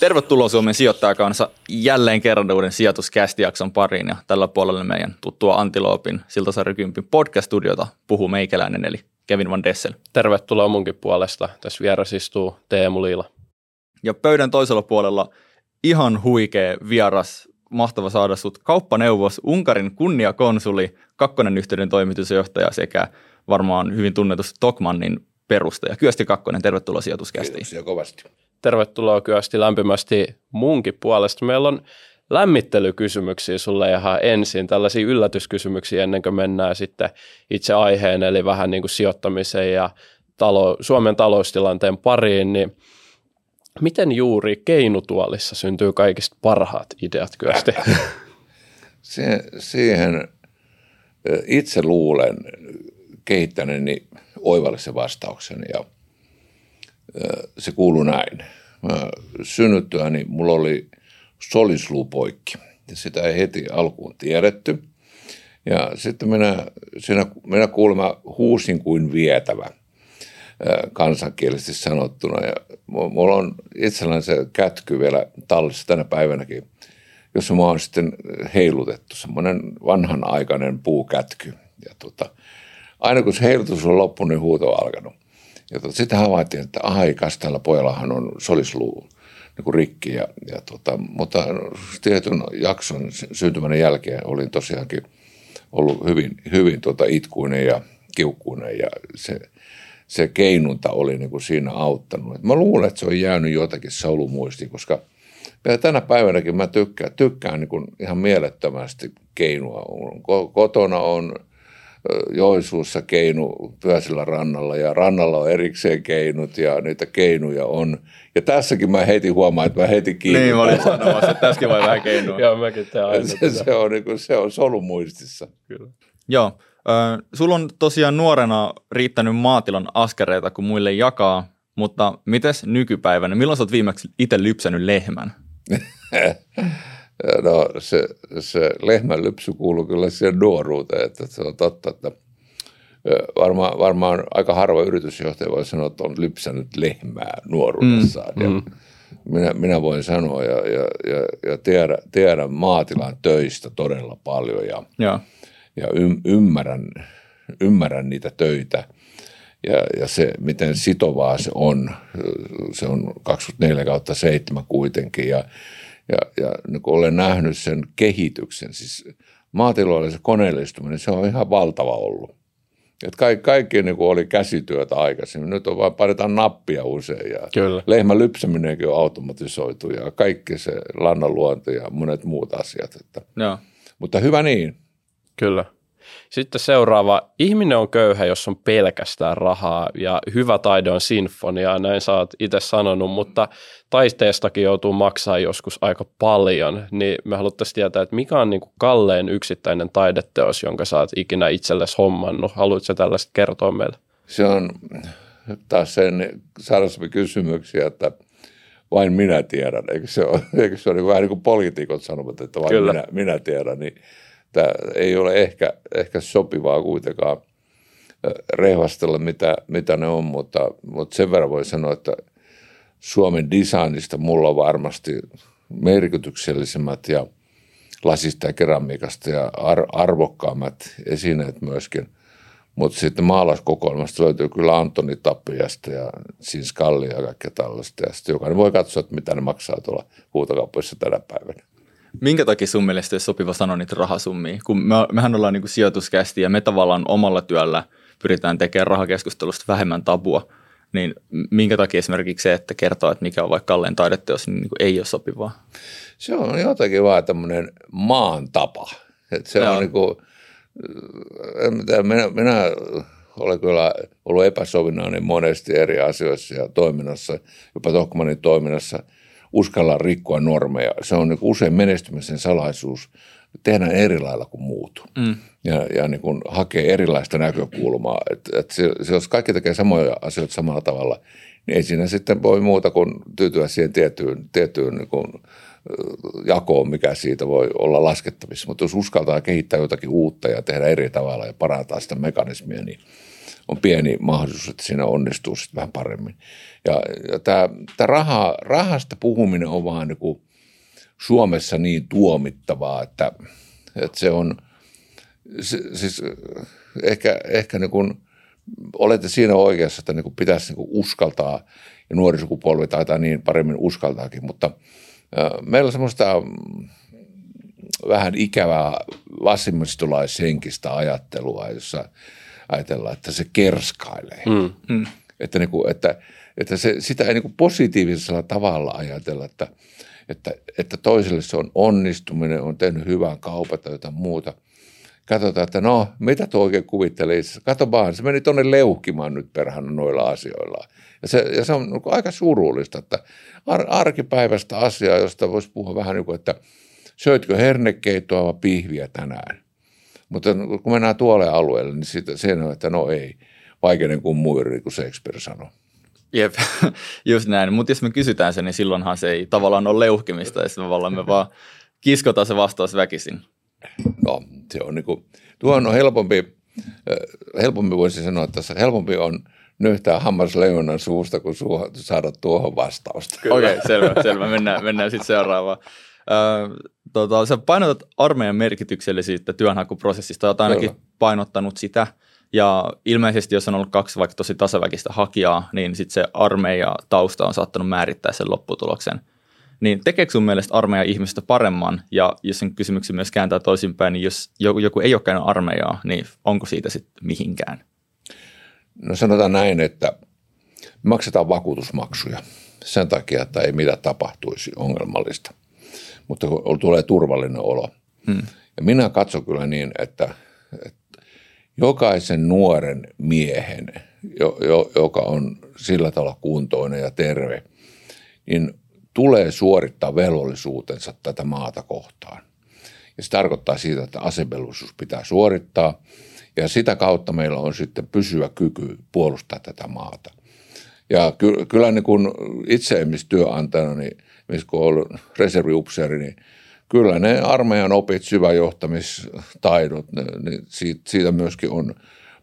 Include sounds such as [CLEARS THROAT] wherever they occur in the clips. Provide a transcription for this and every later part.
Tervetuloa Suomen sijoittajakansa jälleen kerran uuden sijoituskästijakson pariin ja tällä puolella meidän tuttua Antiloopin Siltasarjakympin podcast-studiota puhuu meikäläinen eli Kevin Van Dessel. Tervetuloa munkin puolesta. Tässä vieras istuu Teemu Liila. Ja pöydän toisella puolella ihan huikea vieras, mahtava saada sut kauppaneuvos, Unkarin kunniakonsuli, kakkonen yhteyden toimitusjohtaja sekä varmaan hyvin tunnetusti Tokmannin perustaja. Kyösti Kakkonen, tervetuloa sijoituskästiin. Kiitoksia kovasti. Tervetuloa Kyösti lämpimästi munkin puolesta. Meillä on lämmittelykysymyksiä sulle ihan ensin, tällaisia yllätyskysymyksiä ennen kuin mennään sitten itse aiheen, eli vähän niin kuin sijoittamiseen ja talo, Suomen taloustilanteen pariin, niin miten juuri keinutuolissa syntyy kaikista parhaat ideat Kyösti? [LAUGHS] Se, siihen itse luulen kehittäneeni oivallisen vastauksen ja se kuuluu näin. Mä synnyttyäni mulla oli solisluu poikki ja sitä ei heti alkuun tiedetty. Ja sitten minä, siinä, minä kuulemma huusin kuin vietävä kansankielisesti sanottuna. Ja mulla on itselläni se kätky vielä tallissa tänä päivänäkin, jossa mä oon sitten heilutettu, semmoinen vanhanaikainen puukätky. Ja tota, aina kun se heilutus on loppunut, niin huuto on alkanut. Ja tota, sitten havaittiin, että aikas, tällä pojallahan on solisluu niin rikki. Ja, ja tota, mutta tietyn jakson syntymän jälkeen olin tosiaankin ollut hyvin, hyvin tota itkuinen ja kiukkuinen ja se, se keinunta oli niin kuin siinä auttanut. Et mä luulen, että se on jäänyt jotakin solumuistiin, koska vielä tänä päivänäkin mä tykkään, tykkään niin kuin ihan mielettömästi keinua. Kotona on – Joisuussa keinu Pyösillä rannalla ja rannalla on erikseen keinut ja niitä keinuja on. Ja tässäkin mä heti huomaan, että mä heti kiinni. Niin, mä olin sanomassa, että tässäkin voi vähän keinua. Joo, mäkin aina se, se, on, niin kuin, se on solumuistissa. Kyllä. Joo. Äh, sulla on tosiaan nuorena riittänyt maatilan askereita, kun muille jakaa, mutta mites nykypäivänä? Milloin sä oot viimeksi itse lypsänyt lehmän? [LAUGHS] No se, se lehmän lypsy kuuluu kyllä siihen nuoruuteen, että se on totta, että varmaan, varmaan aika harva yritysjohtaja voi sanoa, että on lypsänyt lehmää nuoruudessaan. Mm, ja mm. Minä, minä voin sanoa ja, ja, ja, ja tiedän, tiedän maatilan töistä todella paljon ja, ja. ja ymmärrän, ymmärrän niitä töitä ja, ja se, miten sitovaa se on. Se on 24 kautta 7 kuitenkin ja ja, ja niin kun olen nähnyt sen kehityksen, siis maatiloilla se koneellistuminen, se on ihan valtava ollut. Et kaikki, kaikki niin oli käsityötä aikaisemmin. Nyt on vain painetaan nappia usein. Ja Kyllä. Lehmän lypsäminenkin on automatisoitu ja kaikki se lannanluonti ja monet muut asiat. Että. Joo. Mutta hyvä niin. Kyllä. Sitten seuraava. Ihminen on köyhä, jos on pelkästään rahaa ja hyvä taide on sinfonia, näin sä oot itse sanonut, mutta taiteestakin joutuu maksaa joskus aika paljon, niin me haluttaisiin tietää, että mikä on niin kuin kallein yksittäinen taideteos, jonka sä oot ikinä itsellesi hommannut. Haluatko tällaista kertoa meille? Se on taas sen sarjassamme kysymyksiä, että vain minä tiedän. Eikö se ole, eikö se ole niin vähän niin kuin poliitikot sanovat, että vain minä, minä tiedän, niin Tämä ei ole ehkä, ehkä sopivaa kuitenkaan rehvastella, mitä, mitä ne on, mutta, mutta sen verran voi sanoa, että Suomen designista mulla on varmasti merkityksellisemmät ja lasista ja keramiikasta ja ar- arvokkaammat esineet myöskin. Mutta sitten maalauskokoelmasta löytyy kyllä Antoni Tappiasta ja Sinskalli ja kaikkea tällaista. Ja sitten jokainen voi katsoa, että mitä ne maksaa tuolla huutokauppoissa tänä päivänä. Minkä takia sun mielestä olisi sopiva sanoa niitä rahasummia? Kun me, mehän ollaan niin sijoituskästi ja me tavallaan omalla työllä pyritään tekemään rahakeskustelusta vähemmän tabua, niin minkä takia esimerkiksi se, että kertoo, että mikä on vaikka kallein taideteos, niin, niin ei ole sopivaa? Se on jotenkin vaan tämmöinen maan tapa. Se Joo. on niin kuin, minä, minä olen kyllä ollut epäsovinnainen monesti eri asioissa ja toiminnassa, jopa Tokmanin toiminnassa – uskalla rikkoa normeja. Se on niin usein menestymisen salaisuus. Tehdään eri lailla kuin muut mm. ja, ja niin kuin hakee erilaista näkökulmaa. Et, et se, se, jos kaikki tekee samoja asioita samalla tavalla, niin ei siinä sitten voi muuta kuin tyytyä siihen tiettyyn, tiettyyn niin kuin jakoon, mikä siitä voi olla laskettavissa. Mutta jos uskaltaa kehittää jotakin uutta ja tehdä eri tavalla ja parantaa sitä mekanismia, niin on pieni mahdollisuus, että siinä onnistuu sitten vähän paremmin. Ja, ja tämä, tämä raha, rahasta puhuminen on vaan niin kuin Suomessa niin tuomittavaa, että, että se on, se, siis ehkä, ehkä niin kuin, olette siinä oikeassa, että niin kuin pitäisi niin kuin uskaltaa, ja nuori sukupolvi taitaa niin paremmin uskaltaakin, mutta meillä on semmoista vähän ikävää vasemmistolaishenkistä ajattelua, jossa ajatellaan, että se kerskailee. Mm. Mm. Että, niin kuin, että, että se, sitä ei niin kuin positiivisella tavalla ajatella, että, että, että toiselle se on onnistuminen, on tehnyt hyvän kaupan tai jotain muuta. Katsotaan, että no, mitä tuo oikein kuvittelee Kato vaan, se meni tuonne leuhkimaan nyt perhana noilla asioilla. Ja se, ja se on aika surullista, että ar- arkipäivästä asiaa, josta voisi puhua vähän niin kuin, että – söitkö hernekeittoa vai pihviä tänään? Mutta kun mennään tuolle alueelle, niin siitä, sen on, että no ei, vaikeinen kuin muiri, kuin Shakespeare sanoi. Jep, [LAUGHS] just näin. Mutta jos me kysytään sen, niin silloinhan se ei tavallaan ole leuhkimista, ja tavallaan me vaan kiskotaan se vastaus väkisin. No, se on niin kuin, tuohon on helpompi, helpompi voisi sanoa, että tässä helpompi on nyhtää hammasleijonan suusta, kun saada tuohon vastausta. Okei, okay, selvä, selvä. Mennään, mennään sitten seuraavaan tota, sä painotat armeijan merkityksellisyyttä työnhakuprosessista, olet ainakin Kyllä. painottanut sitä. Ja ilmeisesti, jos on ollut kaksi vaikka tosi tasaväkistä hakijaa, niin sitten se armeija tausta on saattanut määrittää sen lopputuloksen. Niin tekeekö sun mielestä armeija ihmistä paremman? Ja jos sen kysymyksen myös kääntää toisinpäin, niin jos joku ei ole käynyt armeijaa, niin onko siitä sitten mihinkään? No sanotaan näin, että maksetaan vakuutusmaksuja sen takia, että ei mitä tapahtuisi ongelmallista mutta tulee turvallinen olo. Hmm. Ja minä katson kyllä niin, että, että jokaisen nuoren miehen, jo, jo, joka on sillä tavalla kuntoinen ja terve, niin tulee suorittaa velvollisuutensa tätä maata kohtaan. Ja se tarkoittaa siitä, että asevelvollisuus pitää suorittaa ja sitä kautta meillä on sitten pysyvä kyky puolustaa tätä maata. Ja ky- kyllä niin kuin itse niin – missä kun ollut reserviupseeri, niin kyllä ne armeijan opit, syväjohtamistaidot, ne, niin siitä, siitä myöskin on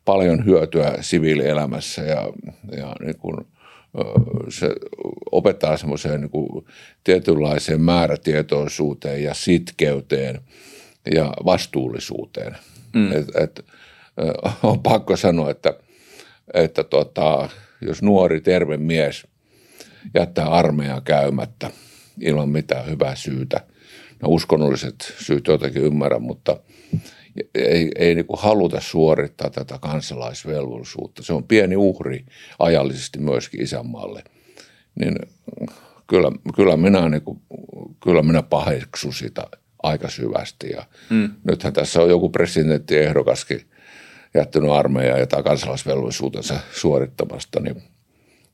paljon hyötyä siviilielämässä ja, ja niin kuin, se opettaa semmoiseen niin kuin tietynlaiseen määrätietoisuuteen ja sitkeyteen ja vastuullisuuteen. Mm. Et, et, on pakko sanoa, että, että tota, jos nuori terve mies jättää armeijaa käymättä – ilman mitään hyvää syytä. No uskonnolliset syyt jotenkin ymmärrän, mutta ei, ei niin kuin haluta suorittaa tätä kansalaisvelvollisuutta. Se on pieni uhri ajallisesti myöskin isänmaalle. Niin kyllä, kyllä, minä, niin kuin, kyllä minä paheksun sitä aika syvästi. Ja mm. Nythän tässä on joku presidenttiehdokaskin jättänyt armeijaa ja kansalaisvelvollisuutensa suorittamasta, niin –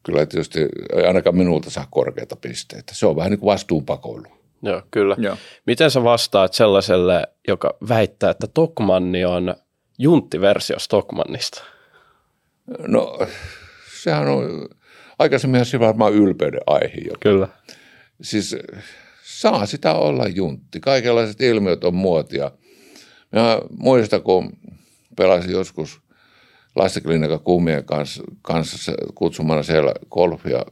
kyllä tietysti ei ainakaan minulta saa korkeita pisteitä. Se on vähän niin kuin vastuunpakoilu. Joo, kyllä. Joo. Miten sä vastaat sellaiselle, joka väittää, että Tokmanni on junttiversio Stockmannista? No, sehän on aikaisemminhan se varmaan ylpeyden aihe. Jopa. Kyllä. Siis saa sitä olla juntti. Kaikenlaiset ilmiöt on muotia. Mä muistan, kun pelasin joskus lastenklinikan kummien kanssa, kanssa kutsumana siellä golfia.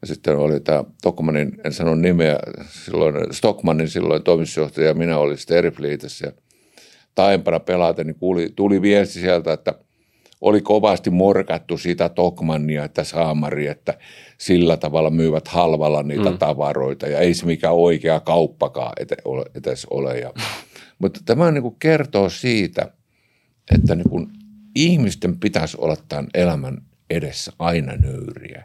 Ja sitten oli tämä Stockmanin, en sano nimeä, silloin Stockmanin silloin toimitusjohtaja ja minä olin sitten eri fliitissä. Ja taempana pelaten, niin kuuli, tuli viesti sieltä, että oli kovasti morkattu sitä Tokmannia, että Saamari, että sillä tavalla myyvät halvalla niitä mm. tavaroita ja ei se mikään oikea kauppakaan edes ole. Ja, mutta tämä niin kertoo siitä, että niin kuin ihmisten pitäisi olla tämän elämän edessä aina nöyriä.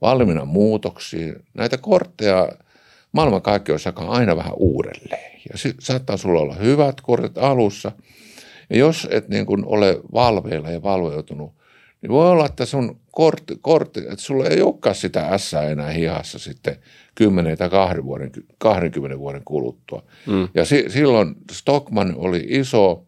Valmiina muutoksiin. Näitä kortteja maailmankaikkeus jakaa aina vähän uudelleen. Ja saattaa sulla olla hyvät kortit alussa. Ja jos et niin kuin ole valveilla ja valveutunut, niin voi olla, että sun kortti, kortti että sulla ei olekaan sitä S enää hihassa sitten 10 tai 20 vuoden, 20 vuoden kuluttua. Mm. Ja si, silloin Stockman oli iso,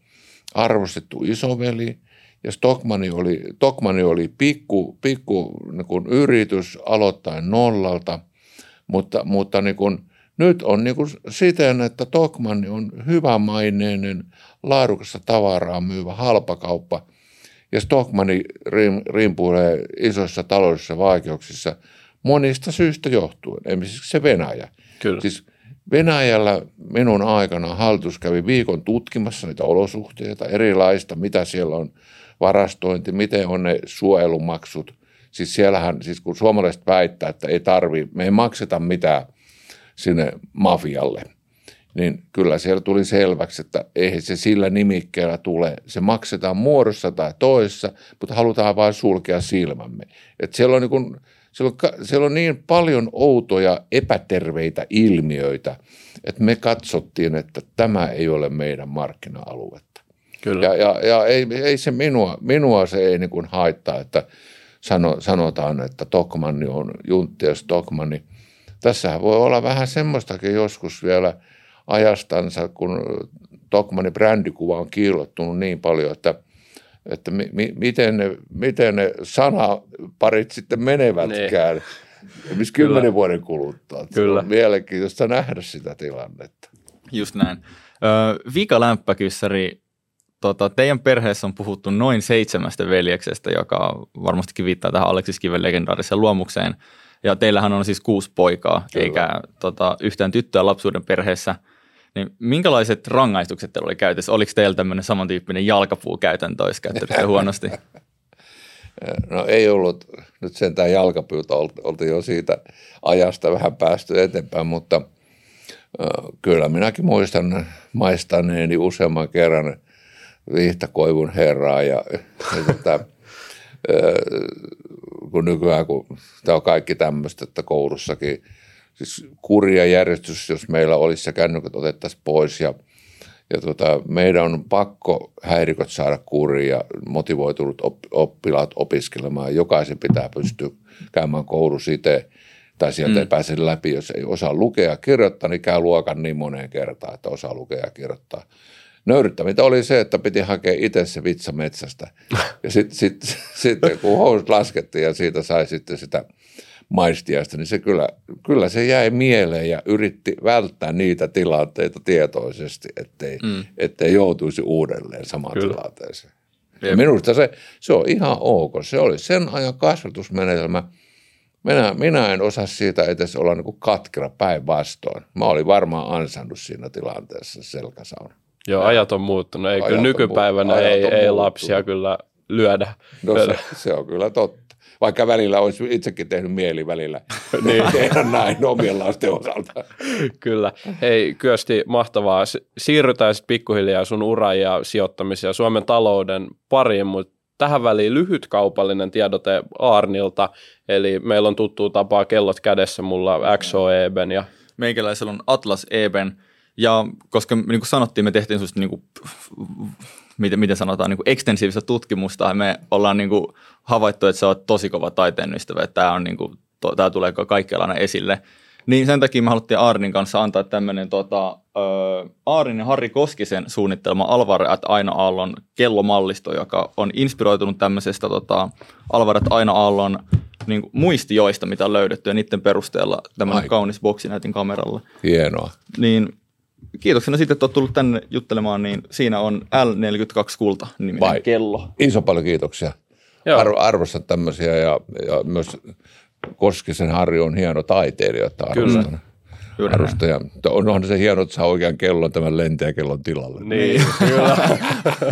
arvostettu isoveli, ja Stockmani oli, Stockmani oli pikku, pikku niin kuin yritys aloittaa nollalta, mutta, mutta niin kuin, nyt on niin kuin siten, että Stockmani on hyvämaineinen, laadukasta tavaraa myyvä halpakauppa. Ja Stockmanni rimpuilee isoissa taloudellisissa vaikeuksissa monista syistä johtuen, esimerkiksi se Venäjä. Kyllä. Siis Venäjällä minun aikana hallitus kävi viikon tutkimassa niitä olosuhteita, erilaista, mitä siellä on varastointi, miten on ne suojelumaksut. Siis siellähän, siis kun suomalaiset väittää, että ei tarvi, me ei makseta mitään sinne mafialle, niin kyllä siellä tuli selväksi, että ei se sillä nimikkeellä tule. Se maksetaan muodossa tai toisessa, mutta halutaan vain sulkea silmämme. Et siellä, on niin kuin, siellä, on, siellä on niin paljon outoja epäterveitä ilmiöitä, että me katsottiin, että tämä ei ole meidän markkina-aluetta. Kyllä. Ja, ja, ja ei, ei se minua, minua se ei niin kuin haittaa, että sano, sanotaan, että Tokmanni on juntti ja Stockmanni. Tässähän voi olla vähän semmoistakin joskus vielä ajastansa, kun Tokmannin brändikuva on kiillottunut niin paljon, että, että mi, mi, miten, ne, miten ne sanaparit sitten menevätkään. Niin. Missä kymmenen vuoden kuluttua. Kyllä. On mielenkiintoista nähdä sitä tilannetta. Just näin. Vika Lämppäkyssäri tota, teidän perheessä on puhuttu noin seitsemästä veljeksestä, joka varmastikin viittaa tähän Aleksis Kiven legendaariseen luomukseen. Ja teillähän on siis kuusi poikaa, Kyllä. eikä tota, yhtään tyttöä lapsuuden perheessä. Niin minkälaiset rangaistukset teillä oli käytössä? Oliko teillä tämmöinen samantyyppinen jalkapuukäytäntö, jos käyttäisitte huonosti? [LAUGHS] No ei ollut nyt sentään jalkapyytä, oltiin jo siitä ajasta vähän päästy eteenpäin, mutta kyllä minäkin muistan maistaneeni useamman kerran – Vihtakoivun herraa ja, ja tota, kun nykyään, kun tämä on kaikki tämmöistä, että koulussakin siis kurja järjestys, jos meillä olisi se kännykät otettaisiin pois ja, ja tota, meidän on pakko häirikot saada kuriin ja motivoitunut oppilaat opiskelemaan. Jokaisen pitää pystyä käymään koulussa itse tai sieltä mm. ei pääse läpi, jos ei osaa lukea ja kirjoittaa, niin käy luokan niin moneen kertaan, että osaa lukea ja kirjoittaa nöyryttävintä oli se, että piti hakea itse se vitsa metsästä. Ja sitten sit, sit, kun housut laskettiin ja siitä sai sitten sitä maistiaista, niin se kyllä, kyllä se jäi mieleen ja yritti välttää niitä tilanteita tietoisesti, ettei, mm. ettei joutuisi uudelleen samaan kyllä. tilanteeseen. Ja minusta se, se on ihan ok. Se oli sen ajan kasvatusmenetelmä. Minä, minä en osaa siitä edes olla niin katkera päinvastoin. Mä olin varmaan ansannut siinä tilanteessa selkäsauna. Joo, ajat on muuttunut. Ei, kyllä nykypäivänä ei, ei lapsia kyllä lyödä. No se, se on kyllä totta. Vaikka välillä olisi itsekin tehnyt mieli välillä [LAUGHS] niin. [LAUGHS] tehdä näin omien lasten osalta. Kyllä. Hei, Kyösti, mahtavaa. Siirrytään sitten pikkuhiljaa sun uran ja sijoittamisen ja Suomen talouden pariin, mutta tähän väliin lyhyt kaupallinen tiedote Arnilta, eli meillä on tuttuu tapaa kellot kädessä, mulla XO Eben ja Meikäläisellä on Atlas Eben, ja koska niin kuin sanottiin, me tehtiin sellaista, niin kuin, miten, miten sanotaan, niin kuin ekstensiivistä tutkimusta, ja me ollaan niin kuin, havaittu, että sä oot tosi kova taiteen ystävä, että tämä, on, niin kuin, to, tämä tulee kaikkialla esille. Niin sen takia me haluttiin Aarin kanssa antaa tämmöinen tota, Aarin ja Harri Koskisen suunnittelema Alvar at Aina Aallon kellomallisto, joka on inspiroitunut tämmöisestä tota, Alvar at Aina Aallon niin kuin, muistioista, mitä on löydetty, ja niiden perusteella tämmöinen kaunis boksi näytin kameralla. Hienoa. Niin kiitoksena sitten, että olet tullut tänne juttelemaan, niin siinä on L42 Kulta niminen Vai. kello. Iso paljon kiitoksia. Arvo, arvostan tämmöisiä ja, ja myös Koskisen Harri on hieno taiteilija, että arvostan. Kyllä. Arvostaja. Onhan se hieno, että saa oikean kellon tämän lentäjäkellon tilalle. Niin, kyllä.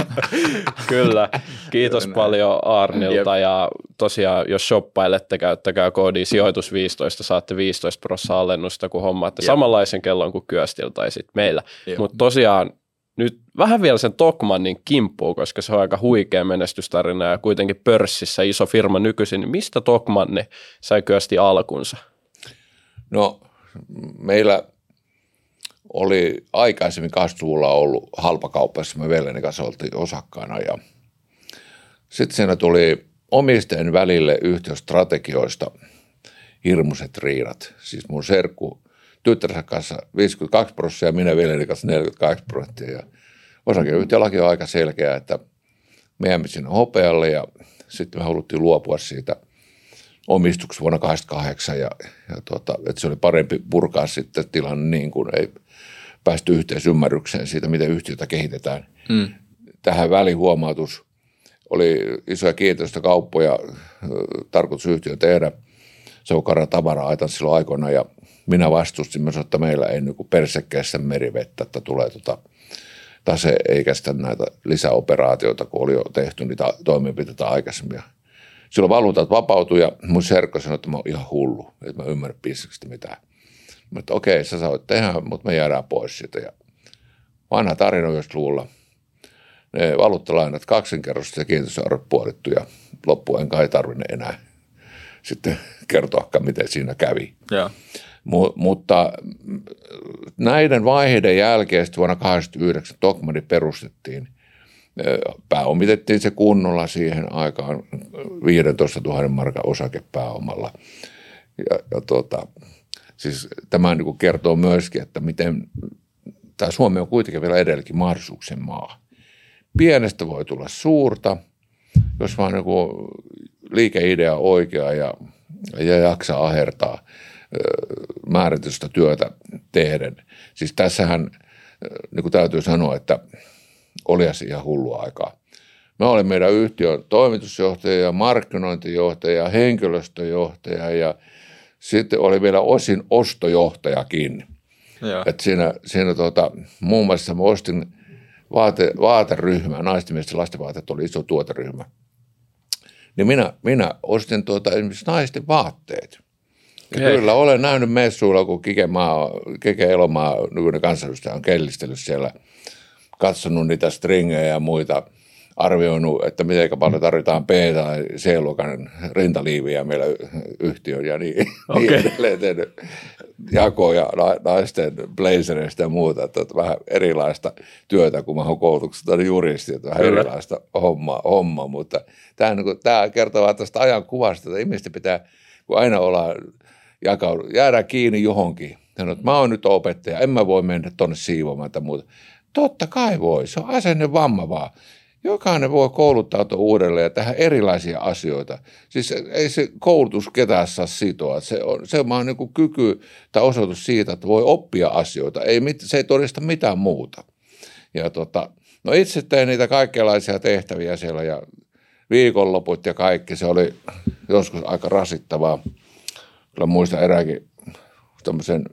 [LAUGHS] kyllä. Kiitos kyllä paljon Arnilta Jep. ja tosiaan jos shoppailette, käyttäkää koodi sijoitus 15, saatte 15 prosenttia alennusta, kun hommaatte Jep. samanlaisen kellon kuin Kyöstil tai sitten meillä. Mutta tosiaan nyt vähän vielä sen Tokmannin kimppuun, koska se on aika huikea menestystarina ja kuitenkin pörssissä iso firma nykyisin. Mistä Tokmanni sai Kyösti alkunsa? No meillä oli aikaisemmin 80-luvulla ollut halpakaupassa, me veljeni kanssa oltiin osakkaana ja sitten siinä tuli omistajien välille yhteysstrategioista hirmuiset riidat. Siis mun serkku tyttärensä kanssa 52 prosenttia ja minä veljeni kanssa 48 prosenttia. Ja osakeyhtiölaki on aika selkeä, että me jäämme sinne hopealle ja sitten me haluttiin luopua siitä – omistuksessa vuonna 1988 ja, ja tuota, että se oli parempi purkaa sitten tilanne niin kuin ei päästy yhteisymmärrykseen siitä, miten yhtiötä kehitetään. Mm. Tähän välihuomautus oli isoja kiinteistökauppoja, tarkoitus yhtiö tehdä. Se on Kara tavara aitan silloin aikoina ja minä vastustin myös, että meillä ei niin persekkeessä merivettä, että tulee tota, tase eikä sitten näitä lisäoperaatioita, kun oli jo tehty niitä toimenpiteitä aikaisemmin. Silloin valuutat vapautui ja mun serkko sanoi, että mä oon ihan hullu, että mä ymmärrän bisnestä mitään. Mä että okei, sä sä tehdä, mutta me jäädään pois siitä. Ja vanha tarina jos luulla. Ne valuuttalainat kaksinkerroisesti ja kiinteistöarvot puolittu ja loppuun kai tarvinne enää sitten kertoa, miten siinä kävi. Ja. M- mutta näiden vaiheiden jälkeen vuonna 1989 Tokmani perustettiin. Pääomitettiin se kunnolla siihen aikaan 15 000 markan osakepääomalla. Ja, ja tuota, siis tämä niin kertoo myöskin, että miten tämä Suomi on kuitenkin vielä edelläkin mahdollisuuksien maa. Pienestä voi tulla suurta, jos vaan niin liikeidea oikea ja, ja jaksaa ahertaa määritystä työtä tehden. Siis tässähän niin kuin täytyy sanoa, että oli ihan hullua aikaa. Mä olin meidän yhtiön toimitusjohtaja ja markkinointijohtaja ja henkilöstöjohtaja ja sitten oli vielä osin ostojohtajakin. Joo. Et siinä, siinä tuota, muun muassa mä ostin vaate, vaateryhmää, naisten miesten lastenvaateet oli iso tuoteryhmä. Niin minä, minä ostin tuota, esimerkiksi naisten vaatteet. Ja Hei. kyllä olen nähnyt messuilla, kun Kike, Maa, Kike Elomaa, nykyinen kansanedustaja, on kellistellyt siellä, katsonut niitä stringejä ja muita, arvioinut, että miten paljon tarvitaan B- tai C-luokan rintaliiviä meillä yhtiön ja niin, Okei. niin edelleen tehnyt jakoja na- naisten blazereista ja muuta, että vähän erilaista työtä, kun mä oon koulutuksesta niin juristi, että vähän Kyllä. erilaista hommaa, homma, mutta tämä, niin kuin, tämä kertoo tästä ajan kuvasta, että ihmisten pitää, kun aina ollaan jakaudu, jäädään kiinni johonkin. Sanoo, että mä oon nyt opettaja, en mä voi mennä tuonne siivoamaan tai muuta. Totta kai voi, se on asennevamma vaan. Jokainen voi kouluttautua uudelleen ja tehdä erilaisia asioita. Siis ei se koulutus ketään saa sitoa. Se on, se on niin kuin kyky tai osoitus siitä, että voi oppia asioita. Ei, se ei todista mitään muuta. Ja tota, no itse tein niitä kaikenlaisia tehtäviä siellä ja viikonloput ja kaikki. Se oli joskus aika rasittavaa. Kyllä muistan erääkin tämmöisen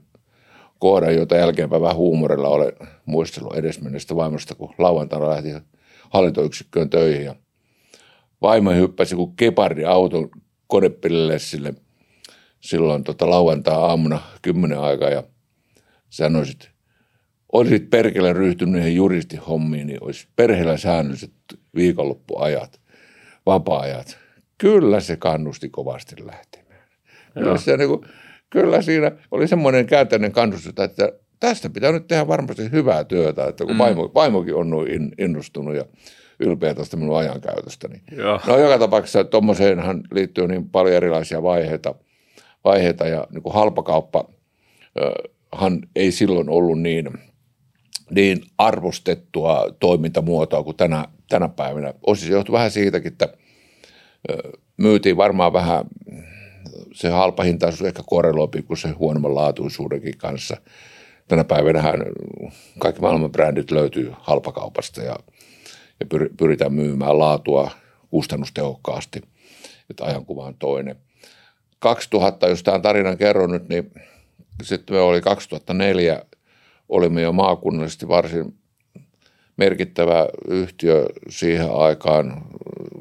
kohdan, jota jälkeenpäin vähän huumorilla olen muistellut edesmenneestä vaimosta, kun lauantaina lähti hallintoyksikköön töihin ja vaimo hyppäsi kuin kepardi auton konepillille sille silloin tota lauantai-aamuna kymmenen aikaa ja sanoisit, olisit perkele ryhtynyt niihin juristihommiin, niin olisi perheellä säännölliset viikonloppuajat, vapaa-ajat. Kyllä se kannusti kovasti lähtemään. Kyllä, se, niin kuin, kyllä siinä oli semmoinen käänteinen kannustus, että tästä pitää nyt tehdä varmasti hyvää työtä, että kun mm. vaimo, vaimokin on noin in, innostunut ja ylpeä tästä minun ajankäytöstä. Niin. Joo. No joka tapauksessa tuommoiseenhan liittyy niin paljon erilaisia vaiheita, vaiheita ja niin kuin halpakauppa ö, hän ei silloin ollut niin, niin arvostettua toimintamuotoa kuin tänä, tänä päivänä. Osin se johtui vähän siitäkin, että myytiin varmaan vähän, se halpahintaisuus ehkä korreloi pikkusen huonomman laatuisuudenkin kanssa. Tänä päivänä kaikki maailman brändit löytyy halpakaupasta ja, ja pyr- pyritään myymään laatua kustannustehokkaasti, että ajankuva on toinen. 2000, jos tämän tarinan kerron nyt, niin sitten me oli 2004, olimme jo maakunnallisesti varsin merkittävä yhtiö siihen aikaan,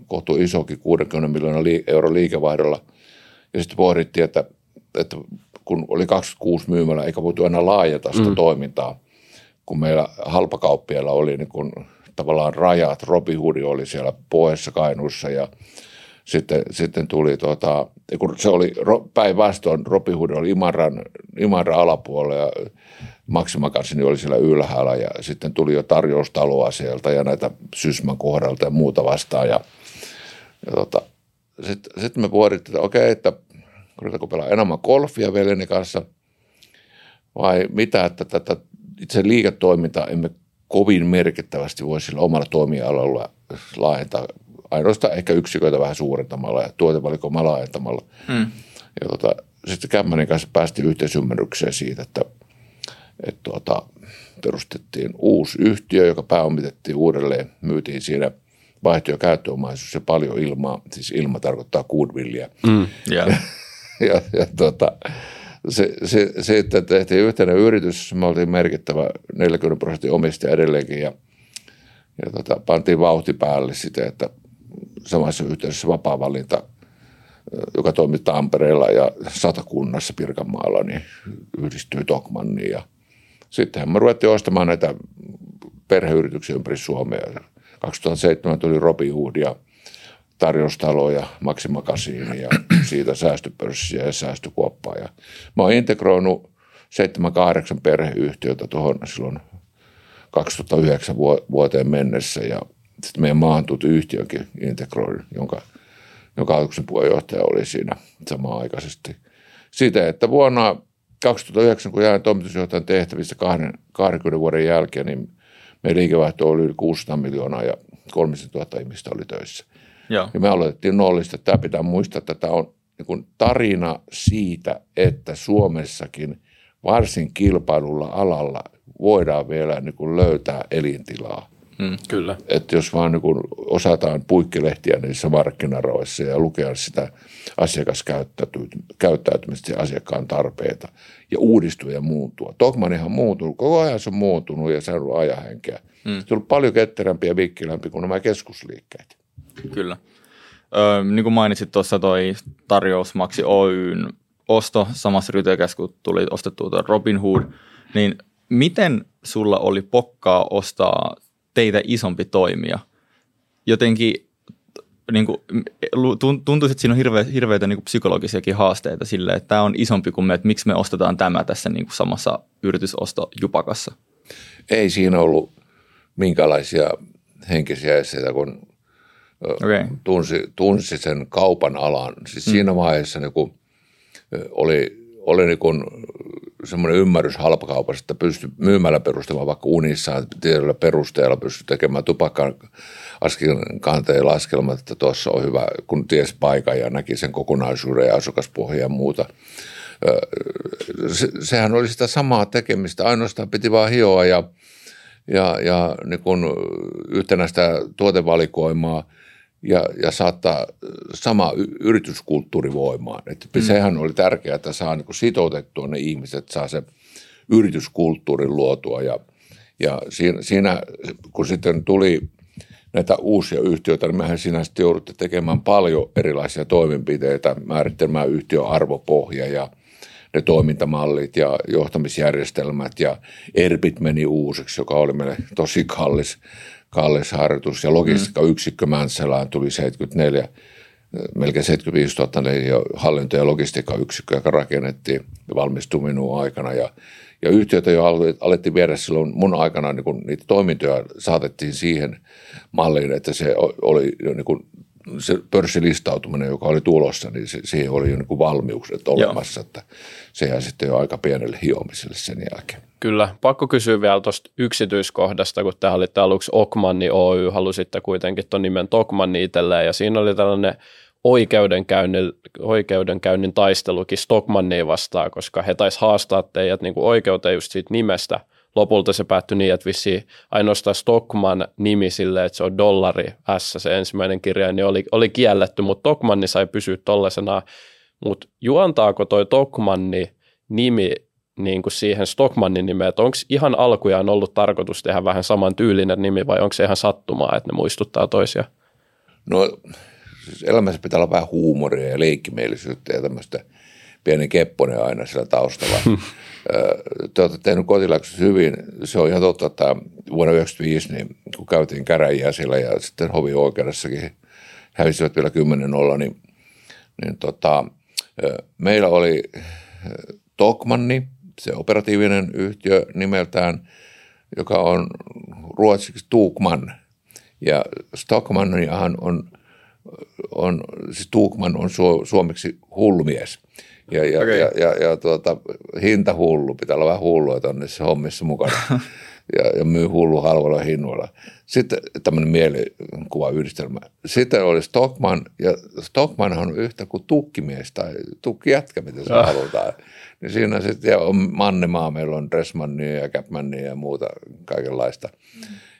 kohtu isokin 60 miljoonaa euron liikevaihdolla. Ja sitten pohdittiin, että, että kun oli 26 myymälä, eikä voitu enää laajata sitä mm. toimintaa, kun meillä halpakauppialla oli niin kun, tavallaan rajat. Robin Hood oli siellä Pohjoissa Kainuussa ja sitten, sitten tuli, tota, kun se oli päinvastoin, Robin Hood oli Imaran, Imaran alapuolella ja Maximakansini oli siellä ylhäällä ja sitten tuli jo tarjoustaloa sieltä ja näitä Sysmän kohdalta ja muuta vastaan ja, ja tota, sitten sit me pohdittiin, että okei, että ruvetaanko pelaa enemmän golfia veljeni kanssa vai mitä, että tätä itse liiketoimintaa emme kovin merkittävästi voi sillä omalla toimialalla laajentaa ainoastaan ehkä yksiköitä vähän suurentamalla ja tuotevalikoimaa laajentamalla. Mm. Ja tota, sitten Kämmänen kanssa päästiin yhteisymmärrykseen siitä, että, että tuota, perustettiin uusi yhtiö, joka pääomitettiin uudelleen, myytiin siinä vaihto- ja käyttöomaisuus ja paljon ilmaa, siis ilma tarkoittaa goodwillia. Mm. Yeah. [LAUGHS] ja, ja tota, se, se, että tehtiin yhteinen yritys, me oltiin merkittävä 40 prosentin omistaja edelleenkin ja, ja tota, pantiin vauhti päälle sitä, että samassa yhteydessä vapaa valinta, joka toimi Tampereella ja Satakunnassa Pirkanmaalla, niin yhdistyy Tokmanniin ja sittenhän me ruvettiin ostamaan näitä perheyrityksiä ympäri Suomea. 2007 tuli Robin Hood ja tarjoustalo ja Maximakasiini [CLEARS THROAT] ja siitä säästöpörssiä ja säästökuoppaa. Ja mä oon integroinut 7-8 perheyhtiötä tuohon silloin 2009 vuoteen mennessä ja sitten meidän maantut yhtiönkin integroin, jonka, jonka hallituksen puheenjohtaja oli siinä samaan aikaisesti. Siitä, että vuonna 2009, kun jäin toimitusjohtajan tehtävissä 20 vuoden jälkeen, niin meidän liikevaihto oli yli 600 miljoonaa ja 300 000 ihmistä oli töissä. Joo. Ja me aloitettiin nollista. Tämä pitää muistaa, että tämä on niin tarina siitä, että Suomessakin varsin kilpailulla alalla voidaan vielä niin kuin löytää elintilaa. Mm, kyllä. Että jos vaan niin kuin osataan puikkilehtiä niissä markkinaroissa ja lukea sitä asiakaskäyttäytymistä ja asiakkaan tarpeita ja uudistua ja muuttua. Tokmanihan muuttunut, koko ajan se on muuttunut ja se on ollut ajahenkeä. Mm. Se on ollut paljon ketterämpi ja vikkilämpi kuin nämä keskusliikkeet. Kyllä. Öö, niin kuin mainitsit tuossa toi tarjousmaksi Oyn osto samassa rytekässä, kun tuli ostettua tuo Robin Hood, niin miten sulla oli pokkaa ostaa teitä isompi toimija? Jotenkin niin kuin, tuntuisi, että siinä on hirve, hirveitä niin kuin psykologisiakin haasteita sille, että tämä on isompi kuin me, että miksi me ostetaan tämä tässä niin kuin samassa yritysostojupakassa. Ei siinä ollut minkälaisia henkisiä esteitä, kun okay. tunsi, tunsi sen kaupan alan. Siis mm. siinä vaiheessa niin kuin, oli, oli niin kuin semmoinen ymmärrys halpakaupassa, että pystyi myymällä perustamaan vaikka unissaan tietyllä perusteella, pystyi tekemään tupakkaan kanteen laskelmat, että tuossa on hyvä, kun ties paikan ja näki sen kokonaisuuden ja asukaspohja ja muuta. Se, sehän oli sitä samaa tekemistä, ainoastaan piti vaan hioa ja, ja, ja niin kun yhtenäistä tuotevalikoimaa – ja, ja saattaa sama yrityskulttuuri voimaan. Että mm. Sehän oli tärkeää, että saa niin sitoutettua ne ihmiset, saa se yrityskulttuurin luotua ja, ja siinä, siinä, kun sitten tuli näitä uusia yhtiöitä, niin mehän siinä sitten joudutte tekemään paljon erilaisia toimenpiteitä, määrittelemään yhtiön arvopohja ja ne toimintamallit ja johtamisjärjestelmät ja ERPit meni uusiksi, joka oli meille tosi kallis kallis harjoitus ja logistiikkayksikkö Mäntsälään tuli 74 melkein 75 000 hallinto- ja logistiikkayksikkö, joka rakennettiin ja valmistui minun aikana. Ja, ja yhtiötä jo alettiin viedä silloin mun aikana, niin kun niitä toimintoja saatettiin siihen malliin, että se oli niin kun se pörssilistautuminen, joka oli tulossa, niin se, siihen oli jo niin kuin valmiukset olemassa, Joo. että se jäi sitten jo aika pienelle hiomiselle sen jälkeen. Kyllä, pakko kysyä vielä tuosta yksityiskohdasta, kun tämä oli aluksi Okmanni Oy, halusitte kuitenkin tuon nimen Tokmanni itselleen, ja siinä oli tällainen oikeudenkäynnin, oikeudenkäynnin taistelukin Stockmannia vastaan, koska he taisi haastaa teidät niin oikeuteen just siitä nimestä – lopulta se päättyi niin, että vissi ainoastaan Stockman nimi sille, että se on dollari S, se ensimmäinen kirja, niin oli, oli kielletty, mutta Stockmanni sai pysyä tollaisena. Mutta juontaako toi Stockmanni nimi niin kuin siihen Stockmannin nimeen, että onko ihan alkujaan ollut tarkoitus tehdä vähän saman tyylinen nimi vai onko se ihan sattumaa, että ne muistuttaa toisia? No siis elämässä pitää olla vähän huumoria ja leikkimielisyyttä ja tämmöistä – pieni kepponen aina siellä taustalla. [LAUGHS] Te olette tehnyt kotiläksyt hyvin. Se on ihan totta, että vuonna 1995, niin kun käytiin käräjiä siellä ja sitten hovioikeudessakin hävisivät vielä 10 olla, niin, niin tota, meillä oli Tokmanni, se operatiivinen yhtiö nimeltään, joka on ruotsiksi Tukman. Ja Stockmannihan on, on siis Tukman on suomeksi hulmies. Ja, ja, okay. ja, ja, ja tuota, hinta hullu, pitää olla vähän hullu, että on niissä hommissa mukana. [LAUGHS] ja, ja myy hullu halvalla hinnoilla. Sitten tämmöinen mielikuva yhdistelmä. Sitten oli Stockman, ja Stockman on yhtä kuin tukkimies tai tukkijätkä, mitä se halutaan. Niin siinä sitten on Mannemaa, meillä on Dressmannia ja Capmannia ja muuta kaikenlaista.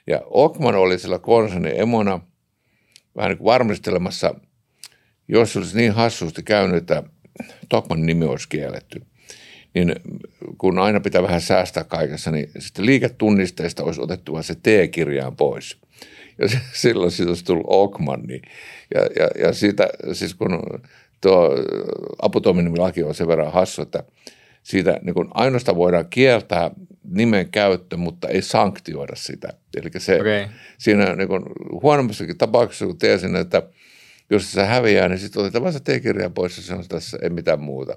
Ja Okman oli sillä konsernin emona, vähän niin kuin varmistelemassa, jos olisi niin hassusti käynyt, että Tokman nimi olisi kielletty, niin kun aina pitää vähän säästää kaikessa, niin sitten liiketunnisteista olisi otettu vain se T-kirjaan pois. Ja [LAUGHS] silloin siitä olisi tullut Okman. Niin, ja, ja, ja siitä, siis kun tuo aputoiminimilaki on sen verran hassu, että siitä niin kun ainoastaan voidaan kieltää nimen käyttö, mutta ei sanktioida sitä. Eli se, okay. siinä niin kun, huonommassakin tapauksessa, kun tiesin, että jos se häviää, niin sitten otetaan vain se T-kirja pois ja se on tässä, ei mitään muuta.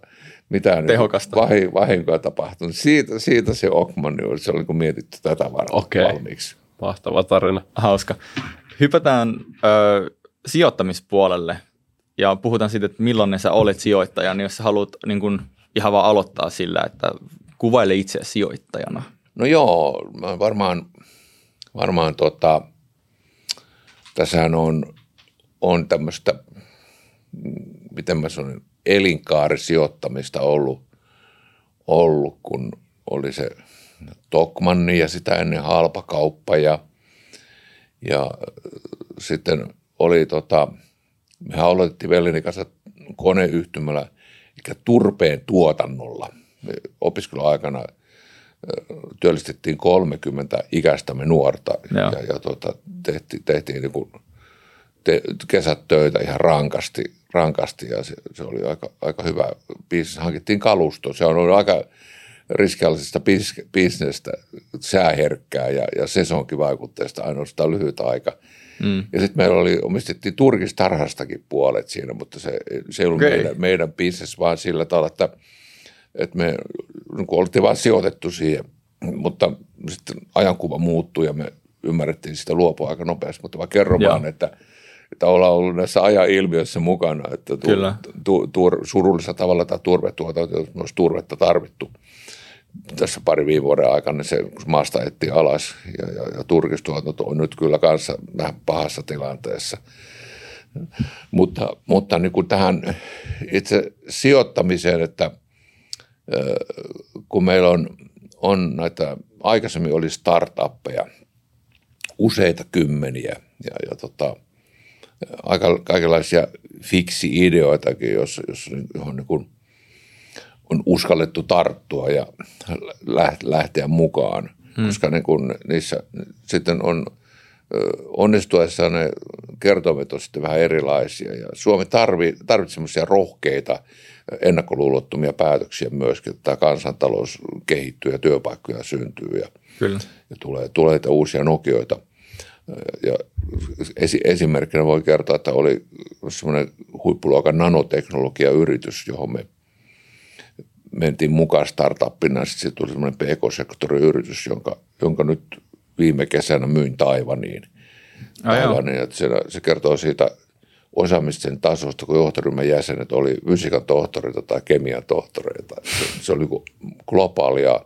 Mitään Tehokasta. Niin vahinkoa tapahtunut. Siitä, siitä se Okman, niin se oli niin mietitty tätä varmaan okay. valmiiksi. Mahtava tarina. Hauska. Hypätään ö, sijoittamispuolelle ja puhutaan siitä, että millainen sä olet sijoittaja, niin jos sä haluat niin kun, ihan vaan aloittaa sillä, että kuvaile itse sijoittajana. No joo, varmaan, varmaan tota, tässähän on, on tämmöistä, miten mä sanon, elinkaarisijoittamista ollut, ollut, kun oli se Tokmanni ja sitä ennen halpakauppa ja, ja sitten oli tota, mehän aloitettiin Vellinin kanssa koneyhtymällä, eli turpeen tuotannolla. Me opiskeluaikana työllistettiin 30 ikäistämme nuorta Joo. ja, ja tuota, tehtiin, tehtiin niin kuin te, kesät töitä ihan rankasti, rankasti ja se, se oli aika, aika hyvä bisnes. Hankittiin kalusto. Se on ollut aika riskiallisesta bis, bisnestä, sääherkkää ja, ja sesonkivaikutteesta ainoastaan lyhyt aika – Mm. Ja sitten meillä oli, omistettiin turkistarhastakin puolet siinä, mutta se, se ei ollut okay. meidän, meidän bisnes, vaan sillä tavalla, että, että me niin oltiin vain sijoitettu siihen. Mutta sitten ajankuva muuttui ja me ymmärrettiin sitä luopua aika nopeasti, mutta vaan kerron vaan, että, että ollaan ollut näissä ajan ilmiöissä mukana, että tu, tu, tu, surullisella tavalla tämä turvetuotanto, olisi turvetta tarvittu – tässä pari viime vuoden aikana niin se maasta etti alas ja, ja, ja turkistuotanto on nyt kyllä kanssa vähän pahassa tilanteessa. Mutta, mutta niin kuin tähän itse sijoittamiseen, että kun meillä on, on näitä, aikaisemmin oli startuppeja, useita kymmeniä ja, ja tota, aika, kaikenlaisia fiksi-ideoitakin, jos, jos johon niin kuin – on uskallettu tarttua ja lähteä mukaan, hmm. koska niin kun niissä sitten on onnistuessa ne kertomet on sitten vähän erilaisia ja Suomi tarvitsee tarvitsee semmoisia rohkeita ennakkoluulottomia päätöksiä myöskin, että tämä kansantalous kehittyy ja työpaikkoja syntyy ja, Kyllä. ja tulee, tulee uusia Nokioita. Ja esimerkkinä voi kertoa, että oli semmoinen huippuluokan nanoteknologiayritys, johon me mentiin mukaan startuppina, sitten se tuli semmoinen PK-sektoriyritys, jonka, jonka nyt viime kesänä myin Taivaniin. Taivaniin että se, se kertoo siitä osaamisten tasosta, kun johtoryhmän jäsenet oli fysiikan tohtoreita tai kemian tohtoreita. Se, se oli globaalia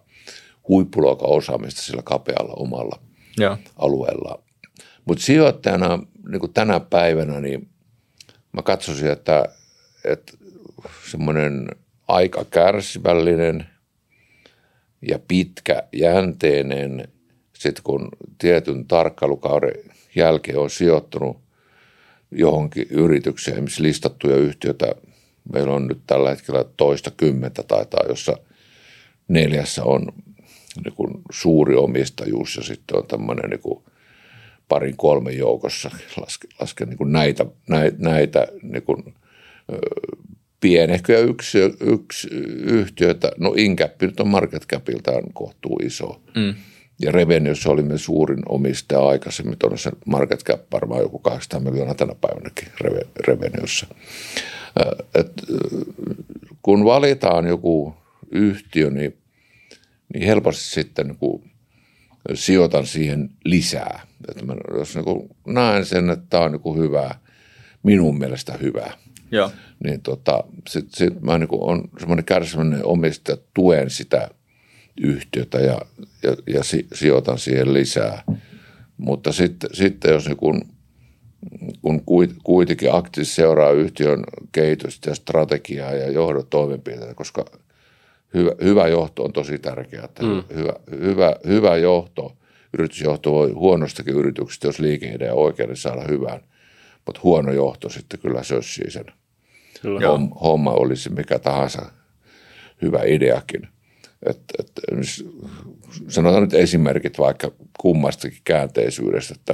huippuluokan osaamista sillä kapealla omalla ja. alueella. Mutta sijoittajana niin tänä päivänä, niin mä katsoisin, että, että semmoinen – aika kärsivällinen ja pitkä jänteinen. Sitten kun tietyn tarkkailukauden jälkeen on sijoittunut johonkin yritykseen, missä listattuja yhtiöitä meillä on nyt tällä hetkellä toista kymmentä taitaa, jossa neljässä on niin kuin suuri omistajuus ja sitten on tämmöinen niin kuin parin kolmen joukossa laske, laske niin kuin näitä, näitä, näitä niin kuin, pienehköjä yksi, yksi yhtiötä, no Incap nyt on market capiltaan kohtuu iso. Mm. Ja Revenues oli meidän suurin omistaja aikaisemmin, on se market cap varmaan joku 800 miljoonaa tänä päivänäkin Revenuessa. Et, kun valitaan joku yhtiö, niin, niin helposti sitten kun sijoitan siihen lisää. Että mä, jos niin näen sen, että tämä on niin hyvä, minun mielestä hyvä – Joo. Niin tota, sit, sit mä niin on semmoinen kärsimällinen omistaja, tuen sitä yhtiötä ja, ja, ja si, sijoitan siihen lisää. Mutta sitten, sitten jos niin kun, kun kuitenkin aktiivisesti seuraa yhtiön kehitystä ja strategiaa ja johdon toimenpiteitä, koska hyvä, hyvä johto on tosi tärkeää. Että mm. hyvä, hyvä, hyvä johto, yritysjohto voi huonostakin yrityksestä, jos liikeidea oikein, niin saada hyvän – mutta huono johto sitten kyllä sössii sen. Kyllä. Homma, homma olisi mikä tahansa hyvä ideakin. Et, et, sanotaan nyt esimerkit vaikka kummastakin käänteisyydestä, että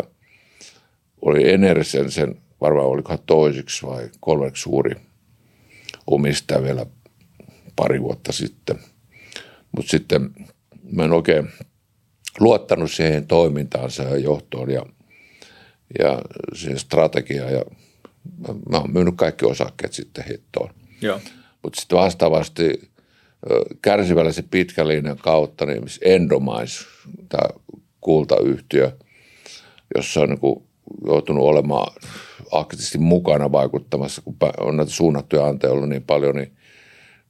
oli Enersen sen, varmaan olikohan toisiksi vai kolmeksi suuri omistaja vielä pari vuotta sitten. Mutta sitten mä en oikein luottanut siihen toimintaansa ja johtoon ja, ja siihen strategiaan ja mä oon myynyt kaikki osakkeet sitten hittoon. Mutta sitten vastaavasti kärsivällisen pitkän linjan kautta, niin Endomais, tämä kultayhtiö, jossa on niin joutunut olemaan aktiivisesti mukana vaikuttamassa, kun on näitä suunnattuja anteja ollut niin paljon, niin